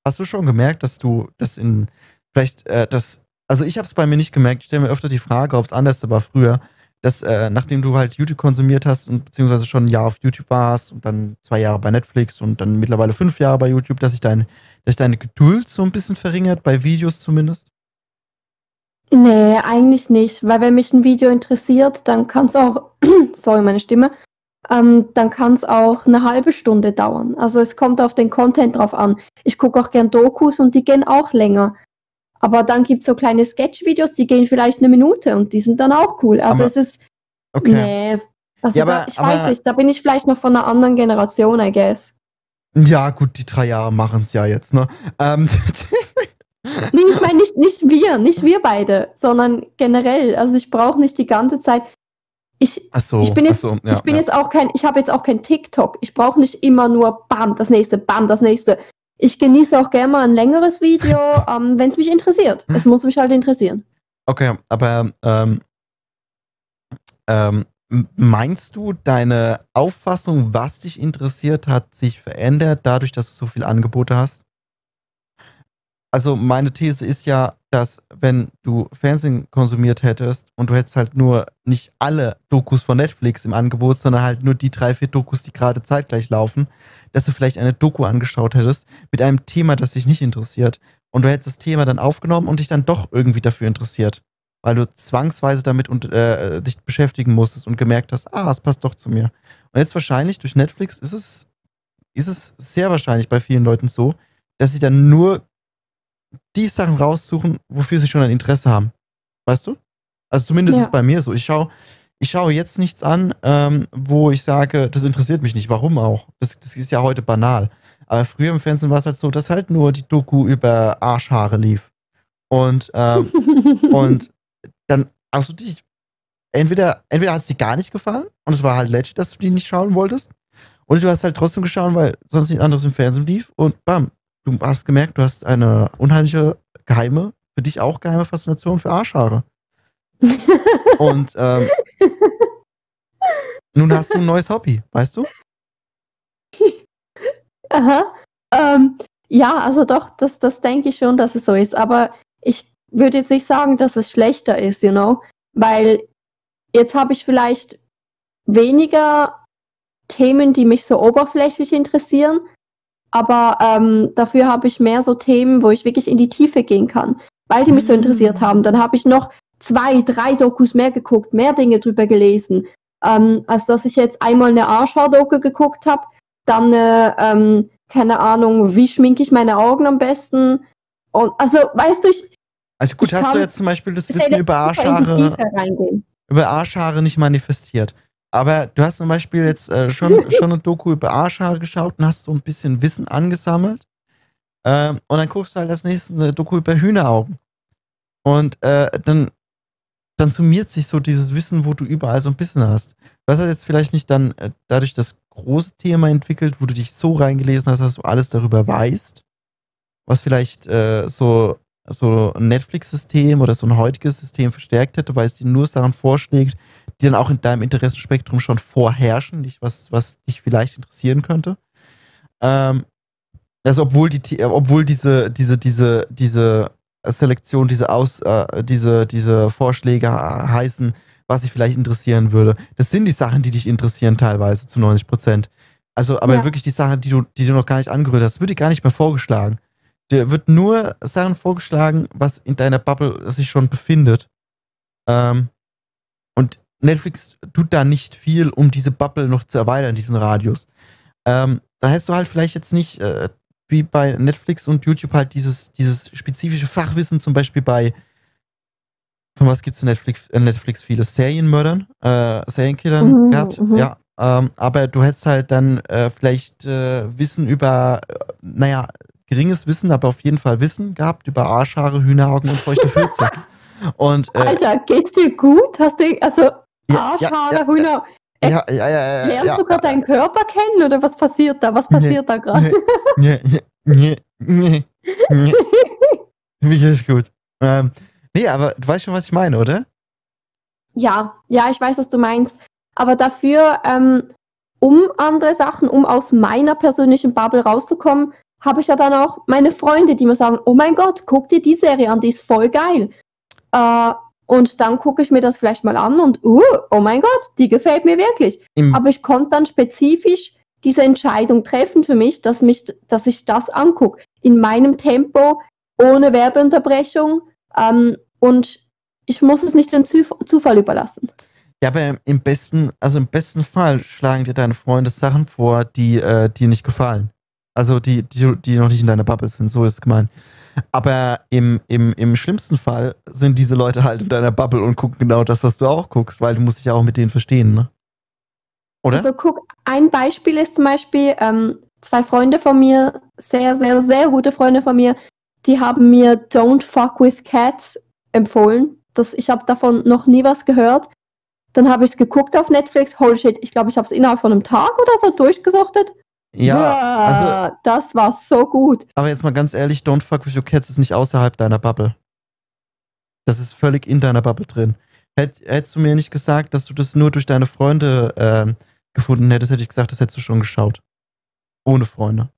Hast du schon gemerkt, dass du das in vielleicht äh, das also ich habe es bei mir nicht gemerkt. Ich stelle mir öfter die Frage, ob es anders war früher dass äh, nachdem du halt YouTube konsumiert hast und beziehungsweise schon ein Jahr auf YouTube warst und dann zwei Jahre bei Netflix und dann mittlerweile fünf Jahre bei YouTube, dass sich dein, dass deine Geduld so ein bisschen verringert, bei Videos zumindest? Nee, eigentlich nicht, weil wenn mich ein Video interessiert, dann kann es auch, sorry, meine Stimme, ähm, dann kann es auch eine halbe Stunde dauern. Also es kommt auf den Content drauf an. Ich gucke auch gern Dokus und die gehen auch länger. Aber dann gibt es so kleine Sketch-Videos, die gehen vielleicht eine Minute und die sind dann auch cool. Also Aber- es ist, Okay. nee, also Ja, da, aber- ich weiß aber- nicht, da bin ich vielleicht noch von einer anderen Generation, I guess. Ja, gut, die drei Jahre machen es ja jetzt, ne? Ähm, Nee, ich meine nicht, nicht wir, nicht wir beide, sondern generell. Also ich brauche nicht die ganze Zeit. Ich, so, Ich bin jetzt- so, ja, ich bin ja. jetzt auch kein, ich habe jetzt auch kein TikTok. Ich brauche nicht immer nur Bam, das nächste, Bam, das nächste. Ich genieße auch gerne mal ein längeres Video, ähm, wenn es mich interessiert. Es muss mich halt interessieren. Okay, aber ähm, ähm, meinst du, deine Auffassung, was dich interessiert, hat sich verändert dadurch, dass du so viele Angebote hast? Also meine These ist ja, dass wenn du Fernsehen konsumiert hättest und du hättest halt nur nicht alle Dokus von Netflix im Angebot, sondern halt nur die drei, vier Dokus, die gerade zeitgleich laufen, dass du vielleicht eine Doku angeschaut hättest mit einem Thema, das dich nicht interessiert. Und du hättest das Thema dann aufgenommen und dich dann doch irgendwie dafür interessiert. Weil du zwangsweise damit und, äh, dich beschäftigen musstest und gemerkt hast, ah, es passt doch zu mir. Und jetzt wahrscheinlich durch Netflix ist es, ist es sehr wahrscheinlich bei vielen Leuten so, dass sie dann nur die Sachen raussuchen, wofür sie schon ein Interesse haben. Weißt du? Also zumindest Ja. ist es bei mir so. Ich schaue ich schaue jetzt nichts an, ähm, wo ich sage, das interessiert mich nicht. Warum auch? Das, das ist ja heute banal. Aber früher im Fernsehen war es halt so, dass halt nur die Doku über Arschhaare lief. Und, ähm, und dann hast du dich, entweder, entweder hat es dir gar nicht gefallen und es war halt legit, dass du die nicht schauen wolltest. Oder du hast halt trotzdem geschaut, weil sonst nichts anderes im Fernsehen lief und bam, du hast gemerkt, du hast eine unheimliche, geheime, für dich auch geheime Faszination für Arschhaare. Und ähm, nun hast du ein neues Hobby, weißt du? Aha. Ähm, ja, also doch, das, das denke ich schon, dass es so ist. Aber ich würde jetzt nicht sagen, dass es schlechter ist, you know? Weil jetzt habe ich vielleicht weniger Themen, die mich so oberflächlich interessieren. Aber ähm, dafür habe ich mehr so Themen, wo ich wirklich in die Tiefe gehen kann, weil die mich so Mm. interessiert haben. Dann habe ich noch zwei, drei Dokus mehr geguckt, mehr Dinge drüber gelesen, ähm, als dass ich jetzt einmal eine Arschhaar-Doku geguckt habe, dann eine, ähm, keine Ahnung, wie schminke ich meine Augen am besten. Und also, weißt du, ich Also gut, Ich hast du jetzt zum Beispiel das Wissen über Arschhaare, über Arschhaare nicht manifestiert. Aber du hast zum Beispiel jetzt äh, schon, schon eine Doku über Arschhaare geschaut und hast so ein bisschen Wissen angesammelt. Ähm, und dann guckst du halt als nächstes eine Doku über Hühneraugen. Und äh, dann, dann summiert sich so dieses Wissen, wo du überall so ein bisschen hast. Du hast halt jetzt vielleicht nicht dann äh, dadurch das große Thema entwickelt, wo du dich so reingelesen hast, dass du alles darüber weißt, was vielleicht äh, so, so ein Netflix-System oder so ein heutiges System verstärkt hätte, weil es dir nur Sachen vorschlägt, die dann auch in deinem Interessenspektrum schon vorherrschen, nicht was, was dich vielleicht interessieren könnte. Ähm, also obwohl die, The- obwohl diese, diese, diese, diese Selektion, diese Aus, äh, diese, diese Vorschläge äh, heißen, was dich vielleicht interessieren würde. Das sind die Sachen, die dich interessieren teilweise zu 90 Prozent. Also, aber Ja. wirklich die Sachen, die du, die du noch gar nicht angerührt hast, wird dir gar nicht mehr vorgeschlagen. Dir wird nur Sachen vorgeschlagen, was in deiner Bubble sich schon befindet. Ähm, und Netflix tut da nicht viel, um diese Bubble noch zu erweitern, diesen Radius. Ähm, da hast du halt vielleicht jetzt nicht, äh, wie bei Netflix und YouTube, halt dieses, dieses spezifische Fachwissen, zum Beispiel bei, von was gibt's in Netflix, äh, Netflix vieles? Serienmördern, äh, Serienkillern Mhm, gehabt, mhm. ja. Ähm, aber du hättest halt dann äh, vielleicht äh, Wissen über, äh, naja, geringes Wissen, aber auf jeden Fall Wissen gehabt über Arschhaare, Hühneraugen und feuchte Fürze. und äh, Alter, geht's dir gut? Hast du, also, ja, ja, Arschhaare, ja, Hühner, ja, ja, ja, ja, lernst du gerade deinen Körper kennen oder was passiert da? Was passiert da gerade? Nee, nee, nee, nee. Mich ist gut. Ähm, nee, aber du weißt schon, was ich meine, oder? Ja, ja, ich weiß, was du meinst. Aber dafür, ähm, um andere Sachen, um aus meiner persönlichen Bubble rauszukommen, habe ich ja dann auch meine Freunde, die mir sagen, oh mein Gott, guck dir die Serie an, die ist voll geil. Äh, und dann gucke ich mir das vielleicht mal an und, uh, oh mein Gott, die gefällt mir wirklich. Im, Aber ich konnte dann spezifisch diese Entscheidung treffen für mich, dass, mich, dass ich das angucke. In meinem Tempo, ohne Werbeunterbrechung. Ähm, und ich muss es nicht dem Zuf- Zufall überlassen. Ja, aber im besten, also im besten Fall schlagen dir deine Freunde Sachen vor, die äh, dir nicht gefallen. Also die, die, die noch nicht in deiner Bubble sind, so ist gemeint. Aber im, im, im schlimmsten Fall sind diese Leute halt in deiner Bubble und gucken genau das, was du auch guckst, weil du musst dich ja auch mit denen verstehen, ne? Oder? Also guck, ein Beispiel ist zum Beispiel, ähm, zwei Freunde von mir, sehr, sehr, sehr gute Freunde von mir, die haben mir Don't Fuck with Cats empfohlen. Das, ich habe davon noch nie was gehört. Dann habe ich es geguckt auf Netflix. Holy shit, ich glaube, ich habe es innerhalb von einem Tag oder so durchgesuchtet. Ja, also, Bruh, das war so gut. aber jetzt mal ganz ehrlich, Don't Fuck With Your Cats ist nicht außerhalb deiner Bubble. Das ist völlig in deiner Bubble drin. Hätt, hättest du mir nicht gesagt, dass du das nur durch deine Freunde ähm, gefunden hättest, hätte ich gesagt, das hättest du schon geschaut. Ohne Freunde.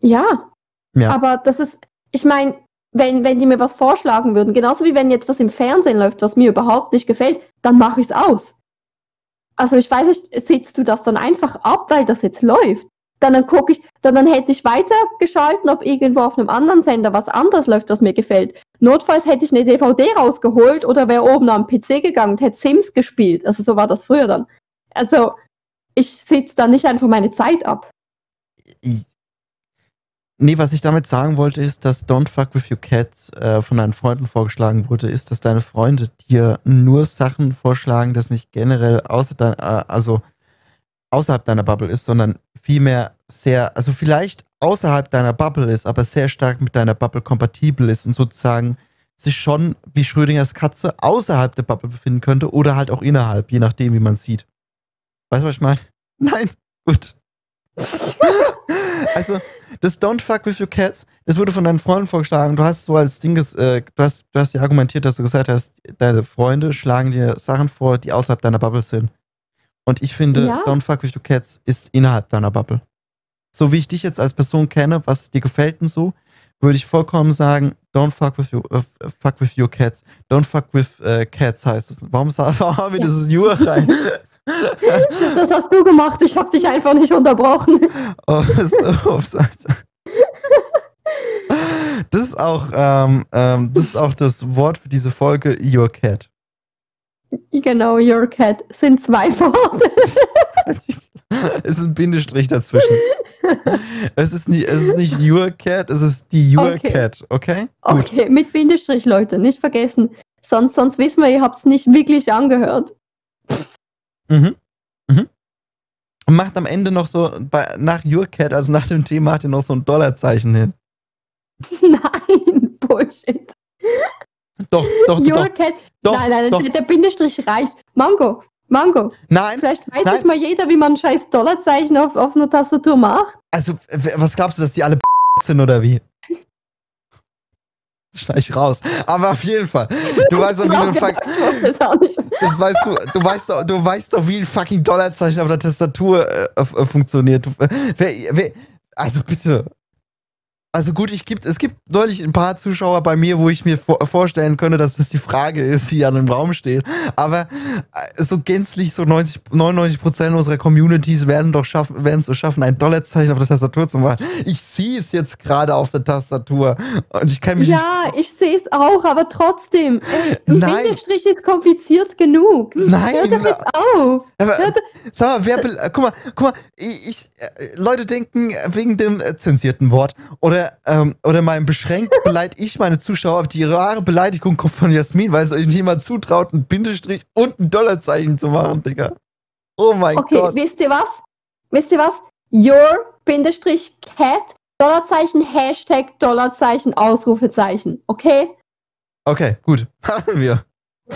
Ja, Ja. aber das ist, ich meine, wenn, wenn die mir was vorschlagen würden, genauso wie wenn jetzt was im Fernsehen läuft, was mir überhaupt nicht gefällt, dann mache ich es aus. Also ich weiß nicht, sitzt du das dann einfach ab, weil das jetzt läuft? Dann, dann gucke ich, dann, dann hätte ich weitergeschalten, ob irgendwo auf einem anderen Sender was anderes läuft, was mir gefällt. Notfalls hätte ich eine DVD rausgeholt oder wäre oben am PC gegangen und hätte Sims gespielt. Also so war das früher dann. Also ich sitze da nicht einfach meine Zeit ab. Nee, was ich damit sagen wollte, ist, dass Don't Fuck With Your Cats äh, von deinen Freunden vorgeschlagen wurde, ist, dass deine Freunde dir nur Sachen vorschlagen, das nicht generell außer dein, äh, also außerhalb deiner Bubble ist, sondern vielmehr sehr, also vielleicht außerhalb deiner Bubble ist, aber sehr stark mit deiner Bubble kompatibel ist und sozusagen sich schon wie Schrödingers Katze außerhalb der Bubble befinden könnte oder halt auch innerhalb, je nachdem, wie man sieht. Weißt du, was ich meine? Nein, gut. also, das Don't Fuck With Your Cats, das wurde von deinen Freunden vorgeschlagen. Du hast so als Ding, äh, du hast, du hast ja argumentiert, dass du gesagt hast, deine Freunde schlagen dir Sachen vor, die außerhalb deiner Bubble sind. Und ich finde, Ja. Don't Fuck With Your Cats ist innerhalb deiner Bubble. So wie ich dich jetzt als Person kenne, was dir gefällt und so, würde ich vollkommen sagen, Don't Fuck With Your, äh, fuck with your Cats. Don't Fuck With äh, Cats heißt es. Warum, warum haben wir Ja. dieses Your rein? Das, hast du gemacht, ich habe dich einfach nicht unterbrochen. Oh. Das ist auch, ähm, ähm, das ist auch das Wort für diese Folge, Your Cat. Genau, your cat sind zwei Worte. Es ist ein Bindestrich dazwischen. Es ist, nie, es ist nicht Your Cat, es ist die Your Okay. Cat, okay? Gut. Okay, mit Bindestrich, Leute, nicht vergessen. Sonst, sonst wissen wir, ihr habt es nicht wirklich angehört. Mhm. Mhm. Und macht am Ende noch so, bei, nach Your Cat, also nach dem T, macht ihr noch so ein Dollarzeichen hin. Nein, Bullshit. Doch, doch, Your doch, cat. doch, nein, nein, doch. Der, Bindestrich reicht. Mango, Mango. Nein, Vielleicht weiß Nein. nicht mal jeder, wie man ein scheiß Dollarzeichen auf, auf einer Tastatur macht. also, was glaubst du, dass die alle sind oder wie? Das schneide ich raus. Aber auf jeden Fall. Du weißt doch, wie du ein Okay, fuck, ich wusste es auch nicht. das weißt du, du weißt doch, du weißt doch, wie ein fucking Dollarzeichen auf der Tastatur äh, äh, funktioniert. Du, äh, wer, wer, also bitte. Also gut, ich gibt, es gibt neulich ein paar Zuschauer bei mir, wo ich mir vor, vorstellen könnte, dass das die Frage ist, die an dem Raum steht. Aber äh, so gänzlich, so 90, 99 Prozent unserer Communities werden doch schaffen, werden es so schaffen, ein Dollarzeichen auf der Tastatur zu machen. Ich sehe es jetzt gerade auf der Tastatur und ich kann mich nicht Ja, ich sehe es auch, aber trotzdem. Ey, ein Nein. Bindestrich ist kompliziert genug. Nein, Hör doch jetzt auf. Aber, Hör doch- sag mal, wer, äh, guck mal, guck mal, ich, ich, äh, Leute denken äh, wegen dem äh, zensierten Wort oder, ähm, oder meinem beschränkt beleidige ich meine Zuschauer, aber die wahre Beleidigung kommt von Jasmin, weil es euch niemand zutraut, einen Bindestrich und ein Dollarzeichen zu machen, Digga. Oh mein Okay, Gott. wisst ihr was? Wisst ihr was? Your Bindestrich Cat, Dollarzeichen, Hashtag, Dollarzeichen, Ausrufezeichen. Okay? Okay, gut. Haben wir.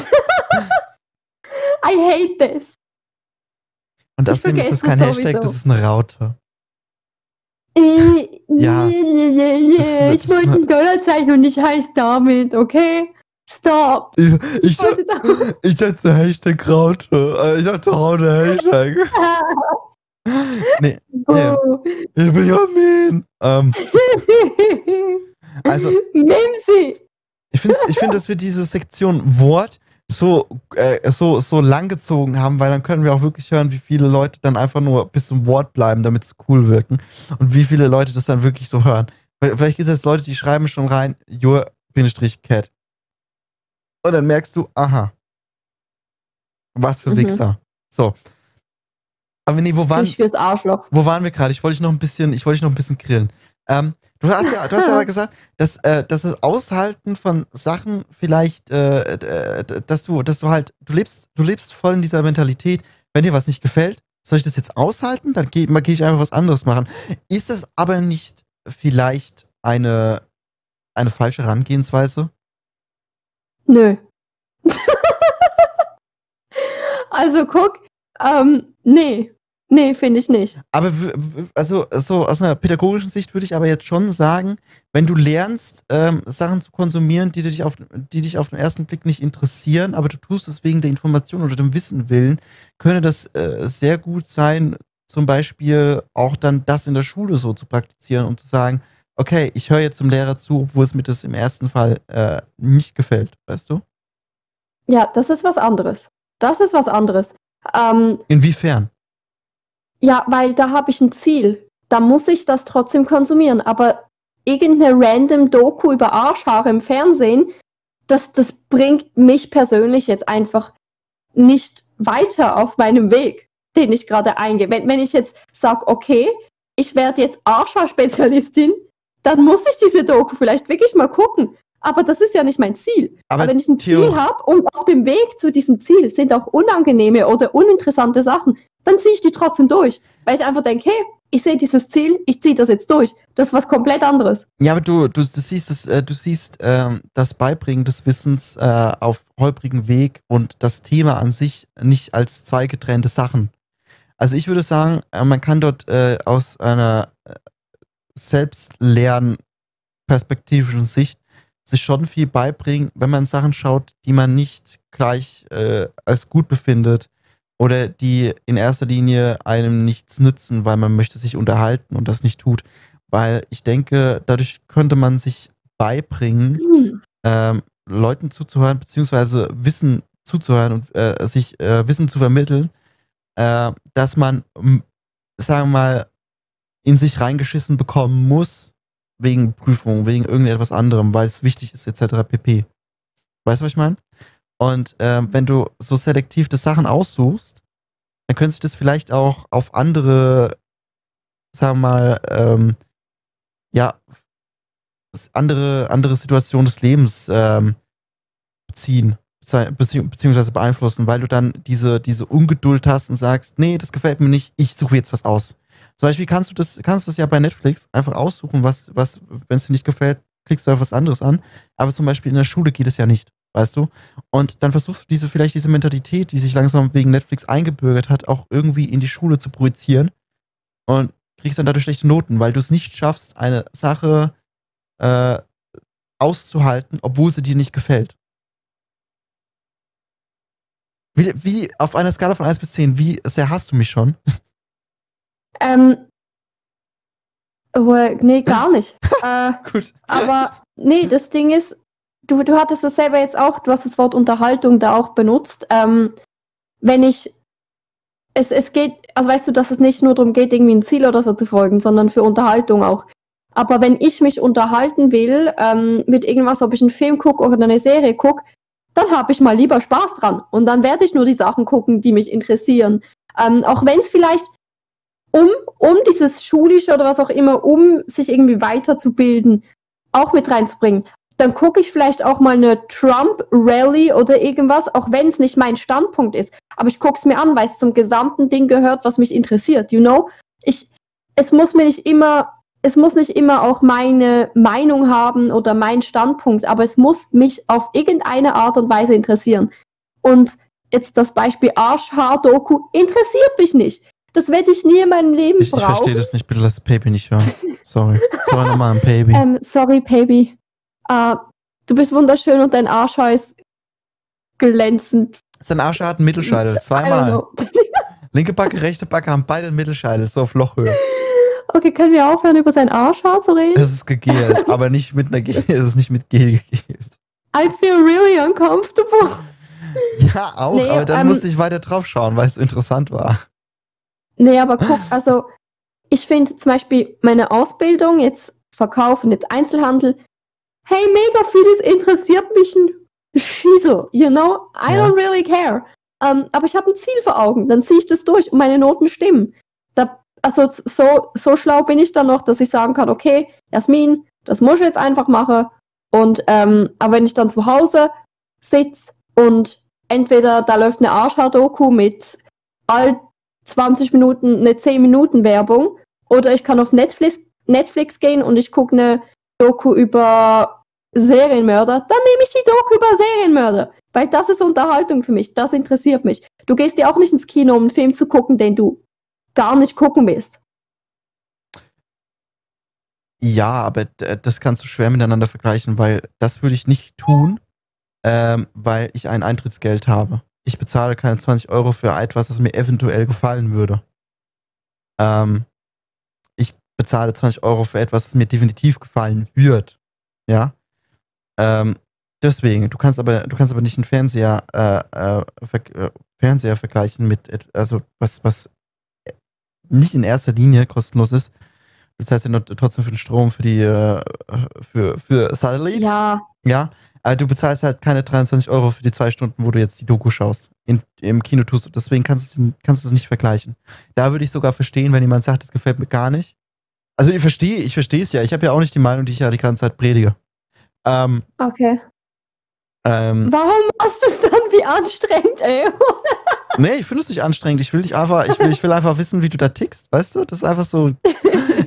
I hate this. Und außerdem ist das vergesse kein es Hashtag, sowieso. das ist eine Raute. Äh, Ja. nee, nee, nee, nee. Eine- ich wollte ein Dollarzeichen und ich heiße David, okay? Stop. Ich, Ich ich, wollte da ich dachte Hashtag Raute. Äh, Ich dachte Raute Hashtag. Nee, Oh. ich bin Jasmin. Ähm, Also- Mimsi. Ich finde, ich find, dass wir diese Sektion Wort so, äh, so, so lang gezogen haben, weil dann können wir auch wirklich hören, wie viele Leute dann einfach nur bis zum Wort bleiben, damit sie cool wirken. Und wie viele Leute das dann wirklich so hören. Weil, vielleicht gibt es jetzt Leute, die schreiben schon rein, your-cat. Und dann merkst du, aha. Was für Mhm. Wichser. So. Aber nee, wo waren, Ich fürs Arschloch. wo waren wir gerade? Ich wollte dich noch ein bisschen, ich wollte dich noch ein bisschen grillen. Ähm, du hast ja, du hast ja aber gesagt, dass, äh, dass das Aushalten von Sachen vielleicht, äh, äh, dass du, dass du halt, du lebst, du lebst voll in dieser Mentalität, wenn dir was nicht gefällt, soll ich das jetzt aushalten? Dann gehe geh ich einfach was anderes machen. Ist das aber nicht vielleicht eine, eine falsche Herangehensweise? Nö. also guck, ähm, nee. Nee, finde ich nicht. Aber also so aus einer pädagogischen Sicht würde ich aber jetzt schon sagen, wenn du lernst, ähm, Sachen zu konsumieren, die dich, auf, die dich auf den ersten Blick nicht interessieren, aber du tust es wegen der Information oder dem Wissen willen, könnte das äh, sehr gut sein, zum Beispiel auch dann das in der Schule so zu praktizieren und zu sagen, okay, ich höre jetzt dem Lehrer zu, obwohl es mir das im ersten Fall äh, nicht gefällt, weißt du? Ja, das ist was anderes. Das ist was anderes. Ähm, Inwiefern? Ja, weil da habe ich ein Ziel. Da muss ich das trotzdem konsumieren. Aber irgendeine random Doku über Arschhaare im Fernsehen, das, das bringt mich persönlich jetzt einfach nicht weiter auf meinem Weg, den ich gerade eingehe. Wenn, wenn ich jetzt sage, okay, ich werde jetzt Arschhaarspezialistin, dann muss ich diese Doku vielleicht wirklich mal gucken. Aber das ist ja nicht mein Ziel. Aber Aber wenn ich ein Theo- Ziel habe und auf dem Weg zu diesem Ziel sind auch unangenehme oder uninteressante Sachen, dann ziehe ich die trotzdem durch. Weil ich einfach denke, hey, ich sehe dieses Ziel, ich ziehe das jetzt durch. Das ist was komplett anderes. Ja, aber du, du, du siehst, das, äh, du siehst ähm, das Beibringen des Wissens äh, auf holprigen Weg und das Thema an sich nicht als zwei getrennte Sachen. Also ich würde sagen, äh, man kann dort äh, aus einer äh, selbstlernperspektivischen Sicht sich schon viel beibringen, wenn man Sachen schaut, die man nicht gleich äh, als gut befindet oder die in erster Linie einem nichts nützen, weil man möchte sich unterhalten und das nicht tut. Weil ich denke, dadurch könnte man sich beibringen, Hm. ähm, Leuten zuzuhören, beziehungsweise Wissen zuzuhören und äh, sich äh, Wissen zu vermitteln, äh, dass man, sagen wir mal, in sich reingeschissen bekommen muss, wegen Prüfung, wegen irgendetwas anderem, weil es wichtig ist, etc. pp. Weißt du, was ich meine? Und ähm, wenn du so selektiv das Sachen aussuchst, dann könnte sich das vielleicht auch auf andere, sagen wir mal, ähm, ja, andere, andere Situationen des Lebens ähm, beziehen, bezieh- bezieh- beziehungsweise beeinflussen, weil du dann diese, diese Ungeduld hast und sagst, nee, das gefällt mir nicht, ich suche jetzt was aus. Zum Beispiel kannst du das, kannst du das ja bei Netflix einfach aussuchen, was, was, wenn es dir nicht gefällt, klickst du einfach was anderes an. Aber zum Beispiel in der Schule geht es ja nicht, weißt du? Und dann versuchst du diese, vielleicht diese Mentalität, die sich langsam wegen Netflix eingebürgert hat, auch irgendwie in die Schule zu projizieren und kriegst dann dadurch schlechte Noten, weil du es nicht schaffst, eine Sache äh, auszuhalten, obwohl sie dir nicht gefällt. Wie, wie auf einer Skala von 1 bis 10, wie sehr hast du mich schon? Ähm, nee, gar nicht. äh, Gut. aber nee, das Ding ist, du, du hattest das selber jetzt auch, du hast das Wort Unterhaltung da auch benutzt. Ähm, wenn ich, es, es geht, also weißt du, dass es nicht nur darum geht, irgendwie ein Ziel oder so zu folgen, sondern für Unterhaltung auch. Aber wenn ich mich unterhalten will ähm, mit irgendwas, ob ich einen Film gucke oder eine Serie gucke, dann habe ich mal lieber Spaß dran. Und dann werde ich nur die Sachen gucken, die mich interessieren. Ähm, auch wenn es vielleicht um, um dieses Schulische oder was auch immer, um sich irgendwie weiterzubilden, auch mit reinzubringen. Dann gucke ich vielleicht auch mal eine Trump-Rally oder irgendwas, auch wenn es nicht mein Standpunkt ist. Aber ich gucke es mir an, weil es zum gesamten Ding gehört, was mich interessiert, you know? Ich, es muss mir nicht immer, es muss nicht immer auch meine Meinung haben oder mein Standpunkt, aber es muss mich auf irgendeine Art und Weise interessieren. Und jetzt das Beispiel Arschhaar-Doku interessiert mich nicht. Das werde ich nie in meinem Leben Ich, ich brauchen. verstehe das nicht, bitte lass das Baby nicht hören. Sorry. Sorry nochmal an Baby. Ähm, sorry, Baby. Äh, du bist wunderschön und dein Arschhaar ist glänzend. Sein Arsch hat einen Mittelscheitel, zweimal. Linke Backe, rechte Backe haben beide einen Mittelscheitel, so auf Lochhöhe. Okay, können wir aufhören, über sein Arschhaar zu reden? Es ist gegelt, aber nicht mit einer Gel, es ist nicht mit Gel gegelt. I feel really uncomfortable. Ja, auch, Nee, aber dann ähm, musste ich weiter drauf schauen, weil es interessant war. Nee, aber guck, also ich finde zum Beispiel meine Ausbildung, jetzt Verkauf und jetzt Einzelhandel, hey, mega vieles interessiert mich ein Schieß Weasel, you know? I Ja. don't really care. Ähm, aber ich habe ein Ziel vor Augen, dann ziehe ich das durch und meine Noten stimmen. Da, also so, so schlau bin ich dann noch, dass ich sagen kann, okay, Jasmin, das muss ich jetzt einfach machen. Und ähm, aber wenn ich dann zu Hause sitze und entweder da läuft eine Arschhaar-Doku mit all 20 Minuten eine 10 Minuten Werbung oder ich kann auf Netflix, Netflix gehen und ich gucke eine Doku über Serienmörder, dann nehme ich die Doku über Serienmörder. Weil das ist Unterhaltung für mich, das interessiert mich. Du gehst ja auch nicht ins Kino, um einen Film zu gucken, den du gar nicht gucken willst. Ja, aber d- das kannst du schwer miteinander vergleichen, weil das würde ich nicht tun, ähm, weil ich ein Eintrittsgeld habe. Ich bezahle keine 20 Euro für etwas, das mir eventuell gefallen würde. Ähm, ich bezahle 20 Euro für etwas, das mir definitiv gefallen wird. Ja. Ähm, deswegen, du kannst aber, du kannst aber nicht einen Fernseher, äh, äh, ver äh, Fernseher vergleichen mit, also was, was nicht in erster Linie kostenlos ist. Du zahlst ja noch trotzdem für den Strom, für die, äh, für, für Satellit. Ja, Ja, aber du bezahlst halt keine 23 Euro für die zwei Stunden, wo du jetzt die Doku schaust. In, Im Kino tust du. Deswegen kannst du kannst du es nicht vergleichen. Da würde ich sogar verstehen, wenn jemand sagt, das gefällt mir gar nicht. Also ich verstehe, ich verstehe es ja. Ich habe ja auch nicht die Meinung, die ich ja die ganze Zeit predige. Ähm, okay. ähm, Warum machst du es dann wie anstrengend, ey? nee, ich finde es nicht anstrengend. Ich will dich einfach, ich will, ich will einfach wissen, wie du da tickst, weißt du? Das ist einfach so.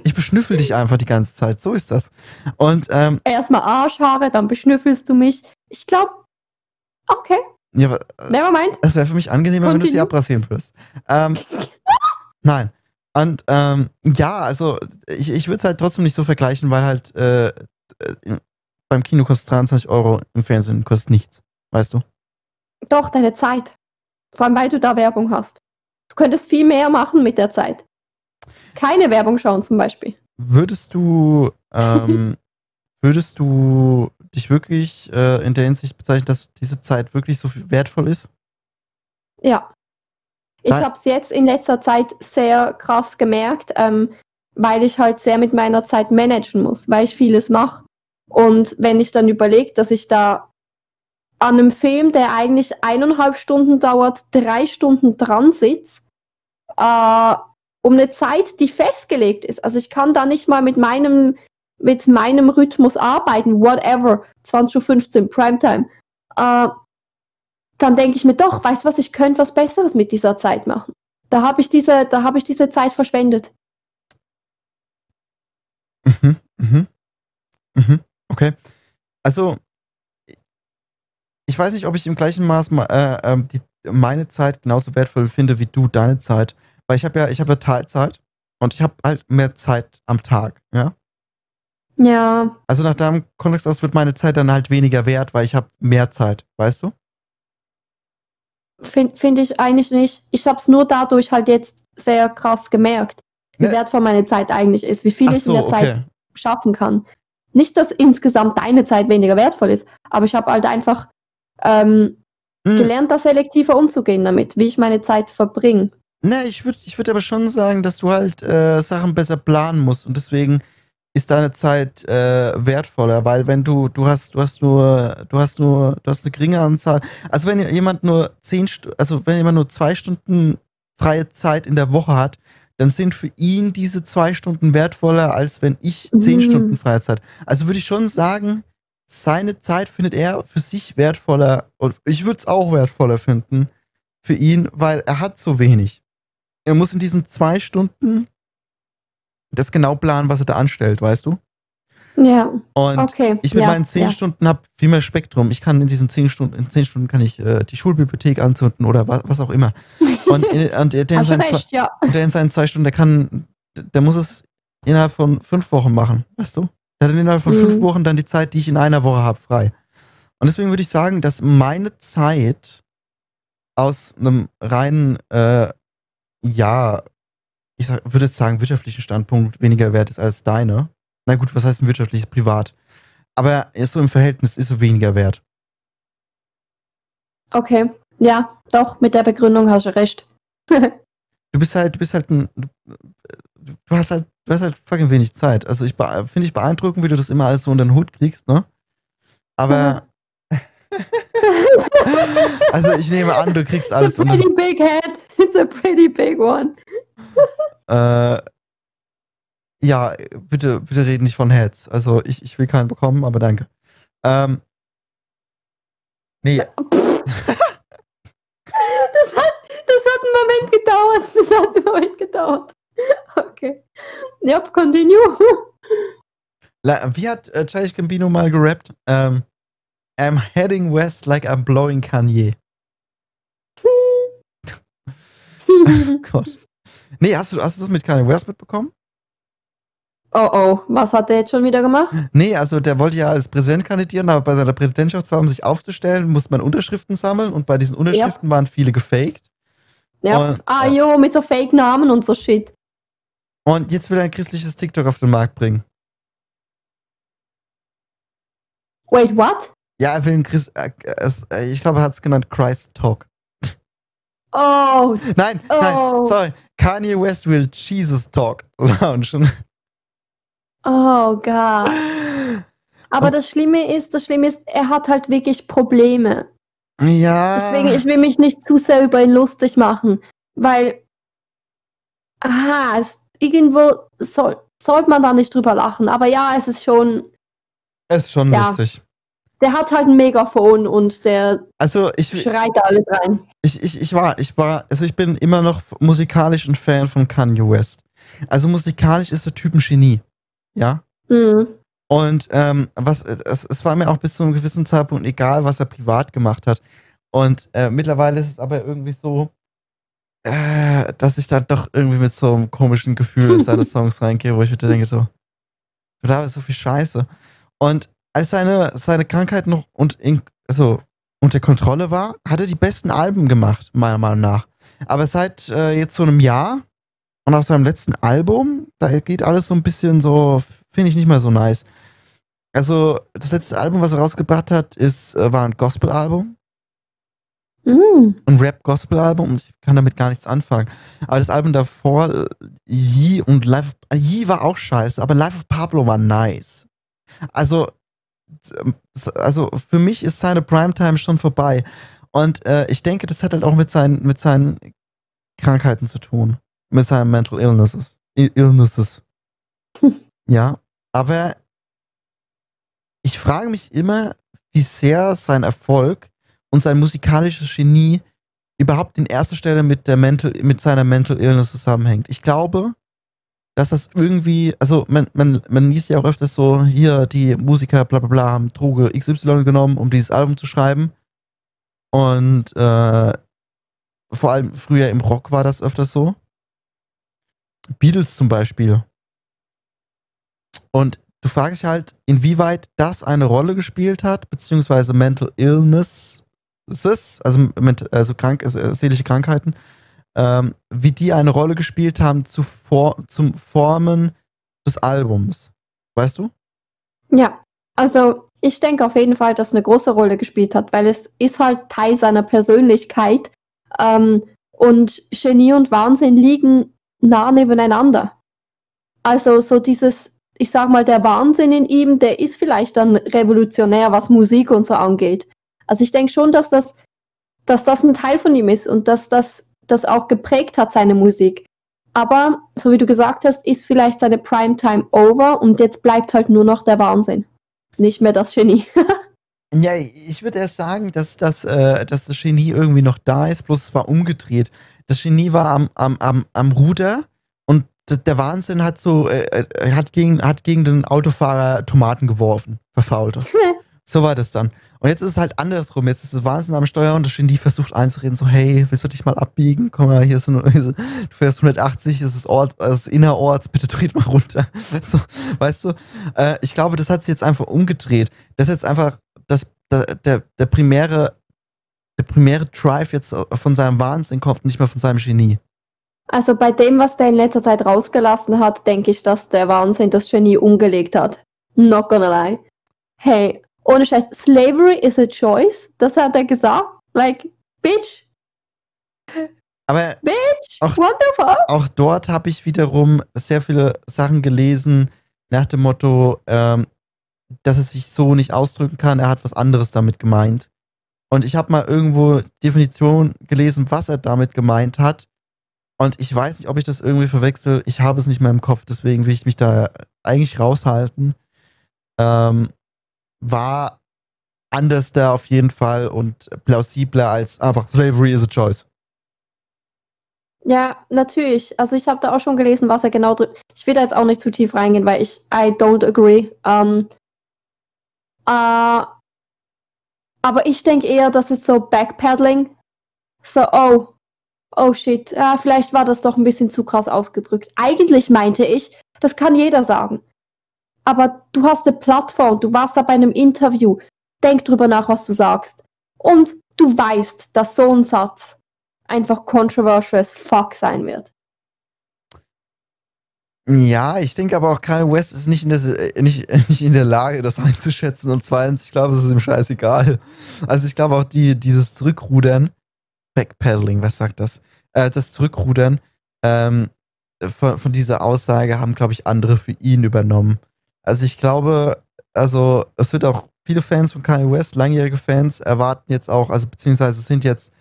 Ich beschnüffel dich einfach die ganze Zeit. So ist das. Und ähm, Erstmal Arschhaare, dann beschnüffelst du mich. Ich glaube, okay, ja, never mind. Es wäre für mich angenehmer, wenn du sie Continue. abrasieren würdest. Ähm, nein. Und ähm, ja, also ich, ich würde es halt trotzdem nicht so vergleichen, weil halt äh, äh, beim Kino kostet 23 Euro, im Fernsehen kostet nichts. Weißt du? Doch, deine Zeit. Vor allem, weil du da Werbung hast. Du könntest viel mehr machen mit der Zeit. Keine Werbung schauen zum Beispiel. Würdest du, ähm, würdest du dich wirklich äh, in der Hinsicht bezeichnen, dass diese Zeit wirklich so viel wertvoll ist? Ja. Ich habe es jetzt in letzter Zeit sehr krass gemerkt, ähm, weil ich halt sehr mit meiner Zeit managen muss, weil ich vieles mache. Und wenn ich dann überlege, dass ich da an einem Film, der eigentlich eineinhalb Stunden dauert, drei Stunden dran sitze, äh, um eine Zeit, die festgelegt ist. Also ich kann da nicht mal mit meinem, mit meinem Rhythmus arbeiten, whatever, 20.15 Uhr, Primetime. Äh, dann denke ich mir doch, weißt du was, ich könnte was Besseres mit dieser Zeit machen. Da habe ich habe ich diese Zeit verschwendet. Mhm, mhm, mhm, okay. Also, ich weiß nicht, ob ich im gleichen Maß ma- äh, ähm, die, meine Zeit genauso wertvoll finde wie du deine Zeit. Weil ich habe ja, ich habe ja Teilzeit und ich habe halt mehr Zeit am Tag, ja. Ja, Also nach deinem Kontext aus wird meine Zeit dann halt weniger wert, weil ich habe mehr Zeit, weißt du? finde find ich eigentlich nicht. Ich habe es nur dadurch halt jetzt sehr krass gemerkt, wie Ja. wertvoll meine Zeit eigentlich ist, wie viel Ach ich so, in der okay. Zeit schaffen kann. Nicht, dass insgesamt deine Zeit weniger wertvoll ist, aber ich habe halt einfach ähm, Hm. gelernt, da selektiver umzugehen damit, wie ich meine Zeit verbringe. Ne, ich würde ich würd aber schon sagen, dass du halt äh, Sachen besser planen musst und deswegen ist deine Zeit äh, wertvoller, weil wenn du, du hast, du hast nur, du hast nur, du hast eine geringe Anzahl. Also wenn jemand nur zehn, also wenn jemand nur zwei Stunden freie Zeit in der Woche hat, dann sind für ihn diese zwei Stunden wertvoller, als wenn ich zehn Mhm. Stunden freie Zeit. Also würde ich schon sagen, seine Zeit findet er für sich wertvoller und ich würde es auch wertvoller finden für ihn, weil er hat so wenig. Er muss in diesen zwei Stunden das genau planen, was er da anstellt, weißt du? Ja, Und okay. ich mit ja, meinen zehn ja. Stunden habe viel mehr Spektrum. Ich kann in diesen zehn Stunden, in zehn Stunden kann ich äh, die Schulbibliothek anzünden oder was, was auch immer. Und, in, und der, in seinen zwei, recht, ja. der in seinen zwei Stunden, der kann, der muss es innerhalb von fünf Wochen machen, weißt du? Der hat innerhalb von fünf Mhm. Wochen dann die Zeit, die ich in einer Woche habe, frei. Und deswegen würde ich sagen, dass meine Zeit aus einem reinen, äh, ja, ich sag, würde jetzt sagen, wirtschaftlichen Standpunkt weniger wert ist als deine. Na gut, was heißt ein wirtschaftliches Privat? Aber ist so im Verhältnis ist es weniger wert. Okay. Ja, doch, mit der Begründung hast du recht. Du bist halt, du bist halt ein, du, du hast halt, du hast halt fucking wenig Zeit. Also ich finde ich beeindruckend, wie du das immer alles so unter den Hut kriegst, ne? Aber Also ich nehme an, du kriegst alles It's a unter. pretty big head. It's a pretty big one. Äh, ja, bitte, bitte reden nicht von Heads. Also ich, ich will keinen bekommen, aber danke. Ähm, nee, Das hat, das hat einen Moment gedauert. Das hat einen Moment gedauert. Okay. Yep, continue. Wie hat äh, Childish Gambino mal gerappt? Ähm, I'm heading west like I'm blowing Kanye. Oh Gott. Nee, hast du, hast du das mit Kanye West mitbekommen? Oh oh, was hat der jetzt schon wieder gemacht? Nee, also der wollte ja als Präsident kandidieren, aber bei seiner Präsidentschaftswahl, um sich aufzustellen, musste man Unterschriften sammeln und bei diesen Unterschriften waren viele gefaked. Ja. Und, ah, jo, mit so Fake-Namen und so Shit. Und jetzt will er ein christliches TikTok auf den Markt bringen. Wait, what? Ja, er will ein Christ. Äh, äh, ich glaube, er hat es genannt Christ Talk. Oh, Nein, Oh. nein, sorry. Kanye West will Jesus Talk launchen. Oh Gott. Aber das Schlimme ist, das Schlimme ist, er hat halt wirklich Probleme. Ja. Deswegen, ich will mich nicht zu sehr über ihn lustig machen, weil, aha, es, irgendwo soll, sollte man da nicht drüber lachen. Aber ja, es ist schon, es ist schon Ja. lustig. der hat halt ein Megafon und der Also ich, schreit da alles rein. ich, ich, ich war, ich war, also ich bin immer noch musikalisch ein Fan von Kanye West. Also musikalisch ist der Typ ein Genie. Ja. Mhm. Und ähm, was, es, es war mir auch bis zu einem gewissen Zeitpunkt egal, was er privat gemacht hat. Und äh, mittlerweile ist es aber irgendwie so, äh, dass ich dann doch irgendwie mit so einem komischen Gefühl in seine Songs reingehe, wo ich wieder denke, so, du da ist so viel Scheiße. Und als seine, seine Krankheit noch und in, also unter Kontrolle war, hat er die besten Alben gemacht, meiner Meinung nach. Aber seit äh, jetzt so einem Jahr und auf seinem letzten Album, da geht alles so ein bisschen so, finde ich nicht mehr so nice. Also, das letzte Album, was er rausgebracht hat, ist, äh, war ein Gospel-Album, Mhm. ein Rap-Gospel-Album und ich kann damit gar nichts anfangen. Aber das Album davor, Yee und Life of, äh, Yee war auch scheiße, aber Life of Pablo war nice. Also, ähm, also für mich ist seine Primetime schon vorbei. Und äh, ich denke, das hat halt auch mit seinen, mit seinen Krankheiten zu tun. Mit seinen Mental Illnesses. Illnesses. Ja, aber ich frage mich immer, wie sehr sein Erfolg und sein musikalisches Genie überhaupt in erster Stelle mit, der Mental, mit seiner Mental Illness zusammenhängt. Ich glaube, dass das irgendwie, also man, man, man liest ja auch öfters so, hier die Musiker bla bla bla haben Droge XY genommen, um dieses Album zu schreiben. Und äh, vor allem früher im Rock war das öfters so. Beatles zum Beispiel. Und du fragst dich halt, inwieweit das eine Rolle gespielt hat, beziehungsweise Mental Illness, also, also krank, äh, seelische Krankheiten, ähm, wie die eine Rolle gespielt haben zu for zum Formen des Albums. Weißt du? Ja, also ich denke auf jeden Fall, dass es eine große Rolle gespielt hat, weil es ist halt Teil seiner Persönlichkeit. Ähm, und Genie und Wahnsinn liegen nah nebeneinander. Also so dieses, ich sag mal, der Wahnsinn in ihm, der ist vielleicht dann revolutionär, was Musik und so angeht. Also ich denke schon, dass das, dass das ein Teil von ihm ist und dass das das auch geprägt hat, seine Musik. Aber, so wie du gesagt hast, ist vielleicht seine Primetime over und jetzt bleibt halt nur noch der Wahnsinn. Nicht mehr das Genie. Ja, ich würde erst sagen, dass, dass, äh, dass das Genie irgendwie noch da ist, bloß es war umgedreht. Das Genie war am, am, am, am Ruder und der Wahnsinn hat so, äh, äh, hat, gegen, hat gegen den Autofahrer Tomaten geworfen, verfaulte. So war das dann. Und jetzt ist es halt andersrum. Jetzt ist das Wahnsinn am Steuer und das Genie versucht einzureden, so, hey, willst du dich mal abbiegen? Komm mal, hier ist ein, du fährst 180, das ist Ort, das ist innerorts, bitte dreht mal runter. So, weißt du? Äh, ich glaube, das hat sich jetzt einfach umgedreht. Das ist jetzt einfach das, der, der, der primäre, der primäre Drive jetzt von seinem Wahnsinn kommt, nicht mehr von seinem Genie. Also bei dem, was der in letzter Zeit rausgelassen hat, denke ich, dass der Wahnsinn das Genie umgelegt hat. Not gonna lie. Hey, ohne Scheiß, Slavery is a choice. Das hat er gesagt. Like, bitch, Aber bitch, Ach. what the fuck? auch dort habe ich wiederum sehr viele Sachen gelesen nach dem Motto, ähm, dass er sich so nicht ausdrücken kann. Er hat was anderes damit gemeint. Und ich habe mal irgendwo Definition gelesen, was er damit gemeint hat. Und ich weiß nicht, ob ich das irgendwie verwechsel. Ich habe es nicht mehr im Kopf, deswegen will ich mich da eigentlich raushalten. Ähm, war anders da auf jeden Fall und plausibler als einfach Slavery is a choice. Ja, natürlich. Also ich habe da auch schon gelesen, was er genau drückt. Ich will da jetzt auch nicht zu tief reingehen, weil ich I don't agree. Ähm, äh, aber ich denke eher, das ist so Backpedaling. So, oh, oh shit, ja, vielleicht war das doch ein bisschen zu krass ausgedrückt. Eigentlich meinte ich, das kann jeder sagen. Aber du hast eine Plattform, du warst da bei einem Interview. Denk drüber nach, was du sagst. Und du weißt, dass so ein Satz einfach controversial as fuck sein wird. Ja, ich denke aber auch Kanye West ist nicht in, der, äh, nicht, nicht in der Lage, das einzuschätzen. Und zweitens, ich glaube, es ist ihm scheißegal. Also ich glaube auch die, dieses Zurückrudern, Backpedaling, was sagt das? Äh, das Zurückrudern ähm, von, von dieser Aussage haben, glaube ich, andere für ihn übernommen. Also ich glaube, also es wird auch viele Fans von Kanye West, langjährige Fans, erwarten jetzt auch, also beziehungsweise sind jetzt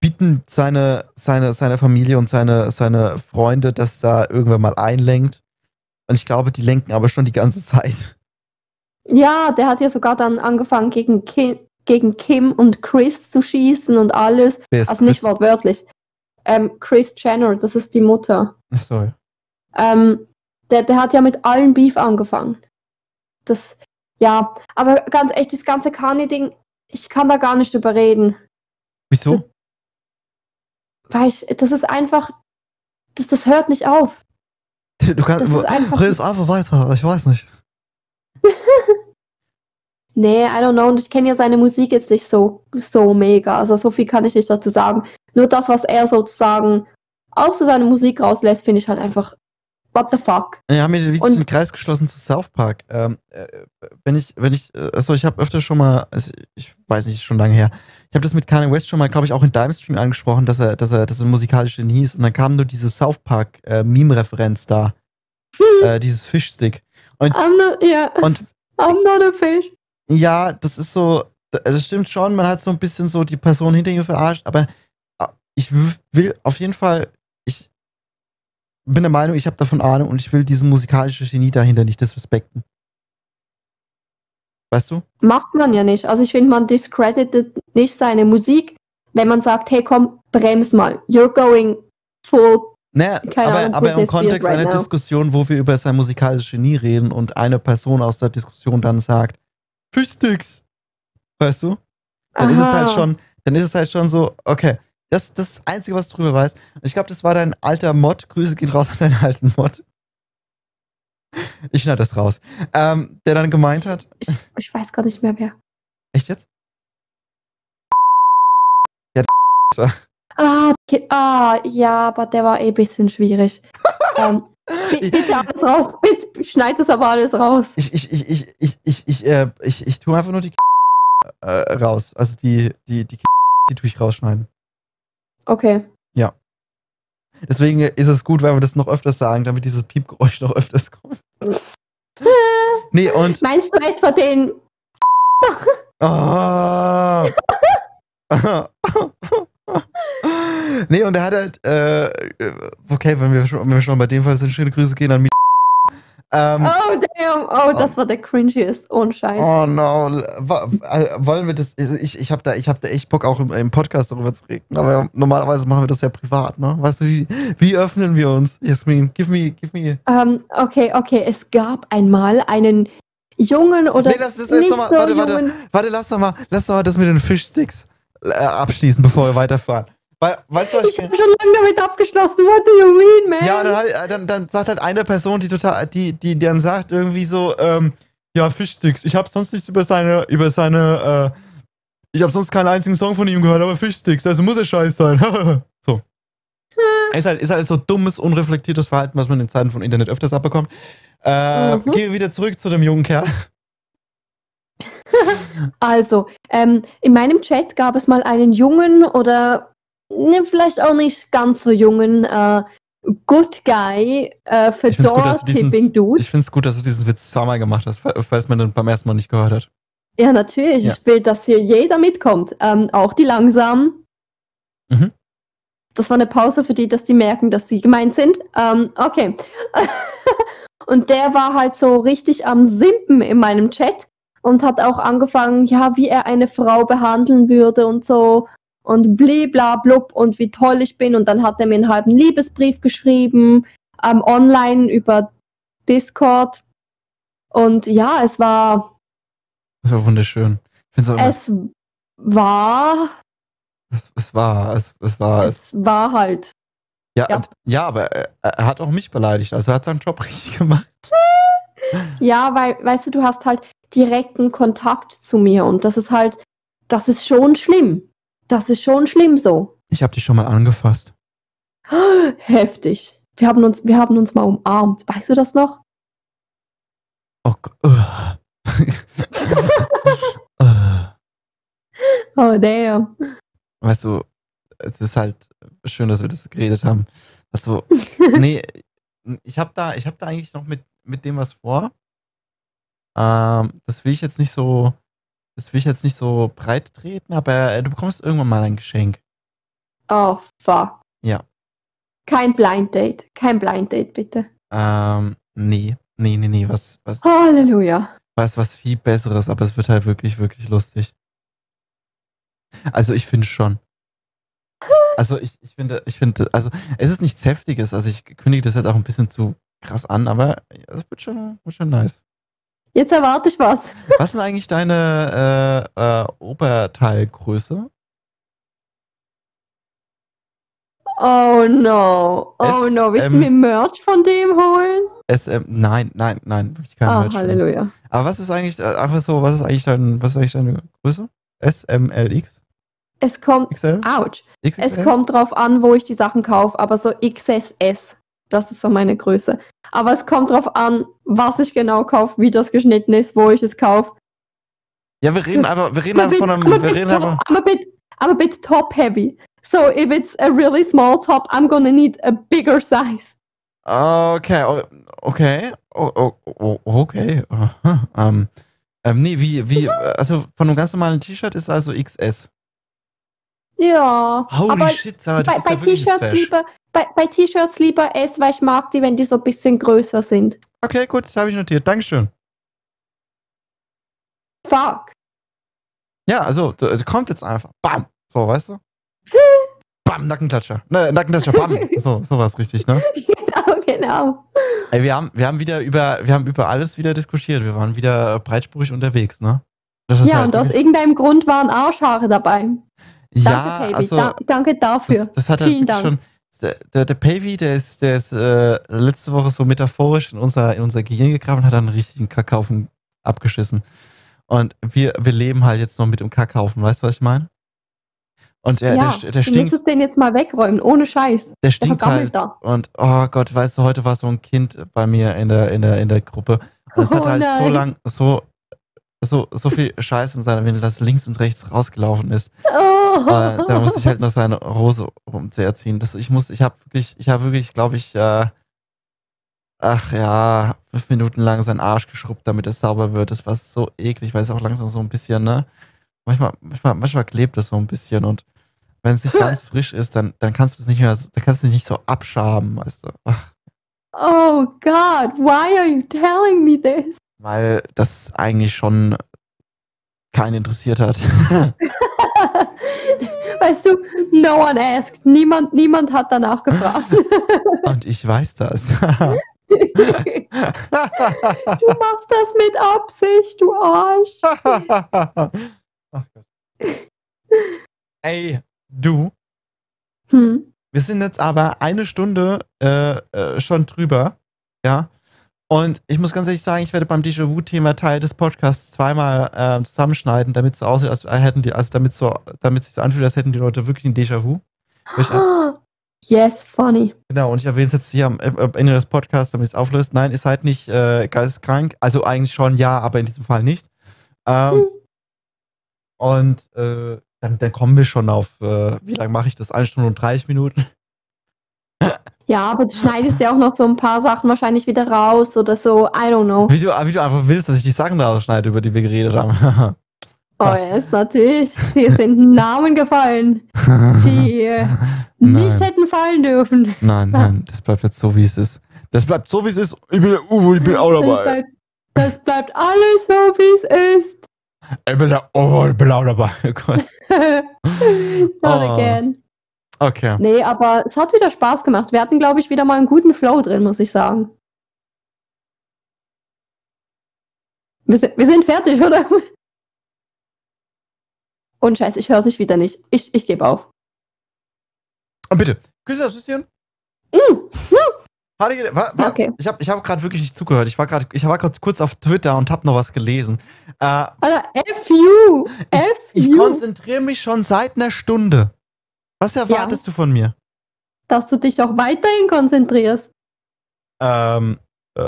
bitten seine, seine, seine Familie und seine, seine Freunde, dass da irgendwann mal einlenkt. Und ich glaube, die lenken aber schon die ganze Zeit. Ja, der hat ja sogar dann angefangen, gegen Kim, gegen Kim und Chris zu schießen und alles. also nicht Chris? wortwörtlich. Ähm, Chris Jenner, das ist die Mutter. Ach so. Ähm, der, der hat ja mit allen Beef angefangen. Das, ja, aber ganz echt, das ganze Kanye-Ding, ich kann da gar nicht überreden. Wieso? Weil ich, das ist einfach, das, das hört nicht auf. Du kannst, das einfach, redest einfach weiter, ich weiß nicht. nee, I don't know, und ich kenne ja seine Musik jetzt nicht so, so mega, also so viel kann ich nicht dazu sagen. Nur das, was er sozusagen aus seiner Musik rauslässt, finde ich halt einfach what the fuck? Ja, haben wieder den Kreis geschlossen zu South Park. Ähm, äh, wenn ich, wenn ich, also ich habe öfter schon mal, also ich weiß nicht, schon lange her, ich habe das mit Kanye West schon mal, glaube ich, auch in deinem Stream angesprochen, dass er, dass er, dass er musikalisch hieß und dann kam nur diese South Park äh, Meme-Referenz da, hm. äh, dieses Fischstick. Und, I'm not, yeah. und I'm not a fish. Ja, das ist so, das stimmt schon, man hat so ein bisschen so die Person hinter ihm verarscht, aber äh, ich will auf jeden Fall bin der Meinung, ich habe davon Ahnung und ich will diese musikalische Genie dahinter nicht disrespekten. Weißt du? Macht man ja nicht. Also ich finde, man discredited nicht seine Musik, wenn man sagt, hey komm, brems mal. You're going full. Naja, aber, Ahnung, aber im Kontext right einer now. Diskussion, wo wir über sein musikalisches Genie reden und eine Person aus der Diskussion dann sagt, Fischsticks. Weißt du? Dann Aha. ist es halt schon, dann ist es halt schon so, okay, das ist das Einzige, was du drüber weißt. Ich glaube, das war dein alter Mod. Grüße gehen raus an deinen alten Mod. Ich schneide das raus. Ähm, der dann gemeint hat. Ich, ich, weiß gar nicht mehr wer. Echt jetzt? Ja, ah, okay. ah, ja, aber der war eh ein bisschen schwierig. ähm, bitte alles raus. Bitte schneid das aber alles raus. Ich, ich, ich, ich, ich, ich, ich, äh, ich, ich tue einfach nur die äh, raus. Also die, die, die, die tue ich rausschneiden. Okay. Ja. Deswegen ist es gut, wenn wir das noch öfters sagen, damit dieses Piepgeräusch noch öfters kommt. Nee, und. Meinst du etwa den. oh. nee, und er hat halt, äh, okay, wenn wir, schon, wenn wir schon bei dem Fall sind, schöne Grüße gehen an mich. Ähm, oh, damn. Oh, das war der cringiest. Ohne Scheiß. Oh, no. Äh, wollen wir das. Also ich, ich habe da, hab da echt Bock, auch im, im, Podcast darüber zu reden. Aber normalerweise machen wir das ja privat, ne? Weißt du, wie, wie öffnen wir uns? Jasmin, give me. Give me. Um, ähm, okay, okay. Es gab einmal einen Jungen oder. Nee, das ist nicht mal, so warte, warte, warte, lass doch mal, lass doch mal das mit den Fischsticks äh, abschließen, bevor wir weiterfahren. Weil, weißt du, was ich, ich habe schon lange damit abgeschlossen. What do you mean, man? Ja, dann, äh, dann, dann, sagt halt eine Person, die total, die, die, dann sagt irgendwie so, ähm, ja, Fischsticks. Ich habe sonst nichts über seine, über seine, äh, ich habe sonst keinen einzigen Song von ihm gehört, aber Fischsticks, also muss er scheiße sein. so. ist, halt, ist halt so dummes, unreflektiertes Verhalten, was man in Zeiten von Internet öfters abbekommt. Äh, mhm. Gehen wir wieder zurück zu dem jungen Kerl. also, ähm, in meinem Chat gab es mal einen Jungen oder ne, vielleicht auch nicht ganz so jungen äh, Good Guy äh, für Door Tipping Dude. Ich finde es gut, dass du diesen Witz zweimal gemacht hast, falls man den beim ersten Mal nicht gehört hat. Ja, natürlich. Ja. Ich will, dass hier jeder mitkommt. Ähm, auch die Langsamen. Mhm. Das war eine Pause für die, dass die merken, dass sie gemeint sind. Ähm, okay. und der war halt so richtig am Simpen in meinem Chat und hat auch angefangen, ja, wie er eine Frau behandeln würde und so und blibla blub und wie toll ich bin. Und dann hat er mir einen halben Liebesbrief geschrieben, ähm, online über Discord. Und ja, es war, Das war wunderschön. Es es war, es, es war, es, es war, es, es war halt. ja, ja. und- ja, aber er, er hat auch mich beleidigt. Also er hat seinen Job richtig gemacht. Ja, weil, weißt du, du hast halt direkten Kontakt zu mir und das ist halt, das ist schon schlimm. Das ist schon schlimm so. Ich habe dich schon mal angefasst. Heftig. Wir haben uns, wir haben uns mal umarmt. Weißt du das noch? Oh Gott. Oh, damn. weißt du, es ist halt schön, dass wir das geredet haben. Also, nee, ich habe da, ich habe da eigentlich noch mit, mit dem was vor. Ähm, das will ich jetzt nicht so, das will ich jetzt nicht so breit treten, aber äh, du bekommst irgendwann mal ein Geschenk. Oh, fuck. Ja. Kein Blind Date. Kein Blind Date, bitte. Ähm, nee, nee, nee, nee, was, was, Halleluja. was, was viel Besseres, aber es wird halt wirklich, wirklich lustig. Also ich finde schon. Also ich, ich finde, ich finde, also es ist nichts Heftiges, also ich kündige das jetzt auch ein bisschen zu krass an, aber es wird schon, wird schon nice. Jetzt erwarte ich was. Was ist eigentlich deine äh, äh, Oberteilgröße? Oh no. Oh Es, no. Willst du mir Merch von dem holen? SM, nein, nein, nein, wirklich kein Ah, Merch. Halleluja. Aber was ist eigentlich, äh, einfach so, was ist eigentlich dein, was ist eigentlich deine Größe? S, M, L, X, Es kommt, XL? ouch. XXL? Es kommt drauf an, wo ich die Sachen kaufe, aber so XSS, das ist so meine Größe. Aber es kommt drauf an, was ich genau kaufe, wie das geschnitten ist, wo ich es kaufe. Ja, wir reden Das- einfach, wir reden I'm a einfach bit, von einem, I'm a wir reden top, einfach, I'm a bit, I'm a bit top heavy. So if it's a really small top, I'm gonna need a bigger size. okay, okay, oh, oh, okay, aha, ähm, ähm, nee, wie, wie, also von einem ganz normalen T-Shirt ist also XS. Ja, Holy aber shit, Sarah, bei, bei ja T-Shirts lieber, bei, bei T-Shirts lieber S, weil ich mag die, wenn die so ein bisschen größer sind. Okay, gut, habe ich notiert, Dankeschön. Fuck. Ja, also, du kommt jetzt einfach, bam, so, weißt du? Bam, Nackenklatscher, ne, Nackenklatscher, bam, so, sowas richtig, ne? genau, genau. Ey, wir haben, wir haben wieder über, wir haben über alles wieder diskutiert. Wir waren wieder breitspurig unterwegs, ne? Das Ja, halt und aus irgendeinem Grund waren Arschhaare dabei. Danke, ja, Baby. also da, danke dafür. das, das hat halt Vielen Dank. schon. Der, der, der Pavy, der ist, der ist äh, letzte Woche so metaphorisch in unser, in unser Gehirn gegraben und hat dann einen richtigen Kackhaufen abgeschissen. Und wir, wir leben halt jetzt noch mit dem Kackhaufen, weißt du, was ich meine? Und der, ja, der, der du stinkt, müsstest den jetzt mal wegräumen, ohne Scheiß. der stinkt vergammelt halt. da. Und oh Gott, weißt du, heute war so ein Kind bei mir in der, in der, in der Gruppe. Und es hat Oh halt so nein. lang, so, so, so viel Scheiß in seiner Windel, dass links und rechts rausgelaufen ist. Oh. Äh, da musste ich halt noch seine Hose rumzuerziehen. Das, ich muss, ich habe wirklich, ich habe wirklich, glaube ich, äh, ach ja, fünf Minuten lang seinen Arsch geschrubbt, damit es sauber wird. Das war so eklig, weil es auch langsam so ein bisschen, ne? Manchmal, manchmal, manchmal klebt es so ein bisschen und wenn es nicht ganz frisch ist, dann, dann kannst du es nicht mehr, dann kannst du es nicht so abschaben, weißt du. Ach, oh God, why are you telling me this? Weil das eigentlich schon keinen interessiert hat. weißt du, no one asked. Niemand, niemand hat danach gefragt. und ich weiß das. du machst das mit Absicht, du Arsch. Ach Gott. Ey, du, Hm. wir sind jetzt aber eine Stunde äh, äh, schon drüber, ja. Und ich muss ganz ehrlich sagen, ich werde beim Déjà-vu-Thema Teil des Podcasts zweimal äh, zusammenschneiden, damit es so aussieht, als hätten die, also damit so, damit sich so anfühlt, als hätten die Leute wirklich ein Déjà-vu. Yes, funny. Genau, und ich erwähne es jetzt hier am, am Ende des Podcasts, damit es auflöst. Nein, ihr seid nicht äh, geisteskrank. Also eigentlich schon ja, aber in diesem Fall nicht. Ähm, Hm. Und äh, dann, dann kommen wir schon auf, äh, wie lange mache ich das? Eine Stunde und 30 Minuten. Ja, aber du schneidest ja auch noch so ein paar Sachen wahrscheinlich wieder raus oder so. I don't know. Wie du, wie du einfach willst, dass ich die Sachen rausschneide, über die wir geredet haben. Oh yes, natürlich. Hier sind Namen gefallen, die nicht hätten fallen dürfen. Nein, nein, das bleibt jetzt so, wie es ist. Das bleibt so, wie es ist. Ich bin Uwe, ich bin auch Das dabei. bleibt, das bleibt alles so, wie es ist. Ich bin der Uwe, ich bin auch dabei. Oh Gott. Not Oh. again. Okay. Nee, aber es hat wieder Spaß gemacht. Wir hatten, glaube ich, wieder mal einen guten Flow drin, muss ich sagen. Wir sind, wir sind fertig, oder? Und scheiße, ich höre dich wieder nicht. Ich, ich gebe auf. Und bitte, küsse das bisschen. Mm. Okay. Ich habe ich hab gerade wirklich nicht zugehört. Ich war gerade ich war gerade kurz auf Twitter und habe noch was gelesen. Äh, Alter, F you! F ich you! konzentriere mich schon seit einer Stunde. Was erwartest du von mir? Dass du dich auch weiterhin konzentrierst. Ähm, äh.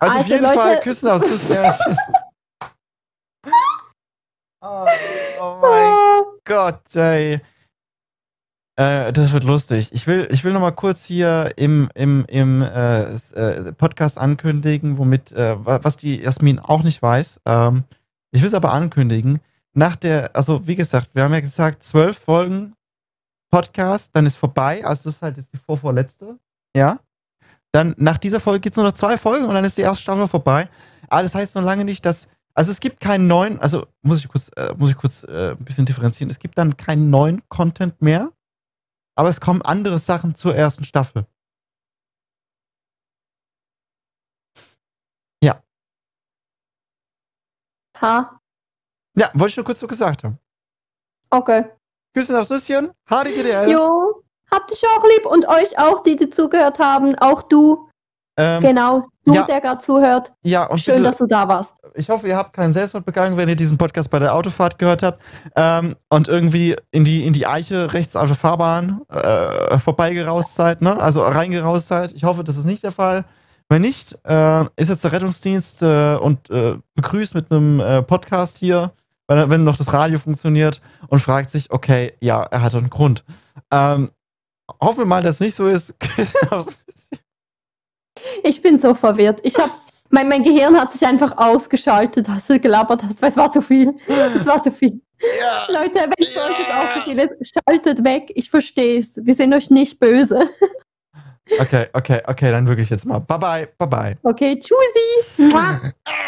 Also, auf Also, jeden Leute- Fall küssen aus ja, oh, oh mein Ah, Gott, ey. Äh, das wird lustig. Ich will, ich will noch mal kurz hier im, im, im äh, äh, Podcast ankündigen, womit, äh, wa- was die Jasmin auch nicht weiß. Ähm, ich will es aber ankündigen. Nach der, also wie gesagt, wir haben ja gesagt, zwölf Folgen Podcast, dann ist vorbei. Also das ist halt jetzt die vorvorletzte. Ja. Dann nach dieser Folge gibt es nur noch zwei Folgen und dann ist die erste Staffel vorbei. Aber das heißt noch lange nicht, dass. Also es gibt keinen neuen, also muss ich kurz, äh, muss ich kurz äh, ein bisschen differenzieren. Es gibt dann keinen neuen Content mehr, aber es kommen andere Sachen zur ersten Staffel. ha, Ja, wollte ich nur kurz so gesagt haben. okay. Küssen aufs Nüsschen, HDGDL. Jo, habt dich auch lieb und euch auch, die, die zugehört haben. Auch du, Ähm, genau. Du, ja. der gerade zuhört. ja, und Schön, bitte, dass du da warst. ich hoffe, ihr habt keinen Selbstmord begangen, wenn ihr diesen Podcast bei der Autofahrt gehört habt ähm, und irgendwie in die, in die Eiche rechts auf der Fahrbahn äh, vorbeigeraust seid, ne? also reingeraust seid. Ich hoffe, das ist nicht der Fall. Wenn nicht, äh, ist jetzt der Rettungsdienst äh, und äh, begrüßt mit einem äh, Podcast hier, wenn, wenn noch das Radio funktioniert und fragt sich, okay, ja, er hat einen Grund. Ähm, hoffen wir mal, dass es nicht so ist. Ich bin so verwirrt. Ich habe mein, mein Gehirn hat sich einfach ausgeschaltet, als du gelabert hast, weil es war zu viel. Es war zu viel. ja. Leute, wenn es Ja. euch jetzt auch zu viel ist, schaltet weg. Ich verstehe es. Wir sind euch nicht böse. Okay, okay, okay, dann wirklich jetzt mal. Bye bye, bye bye. Okay, tschüssi.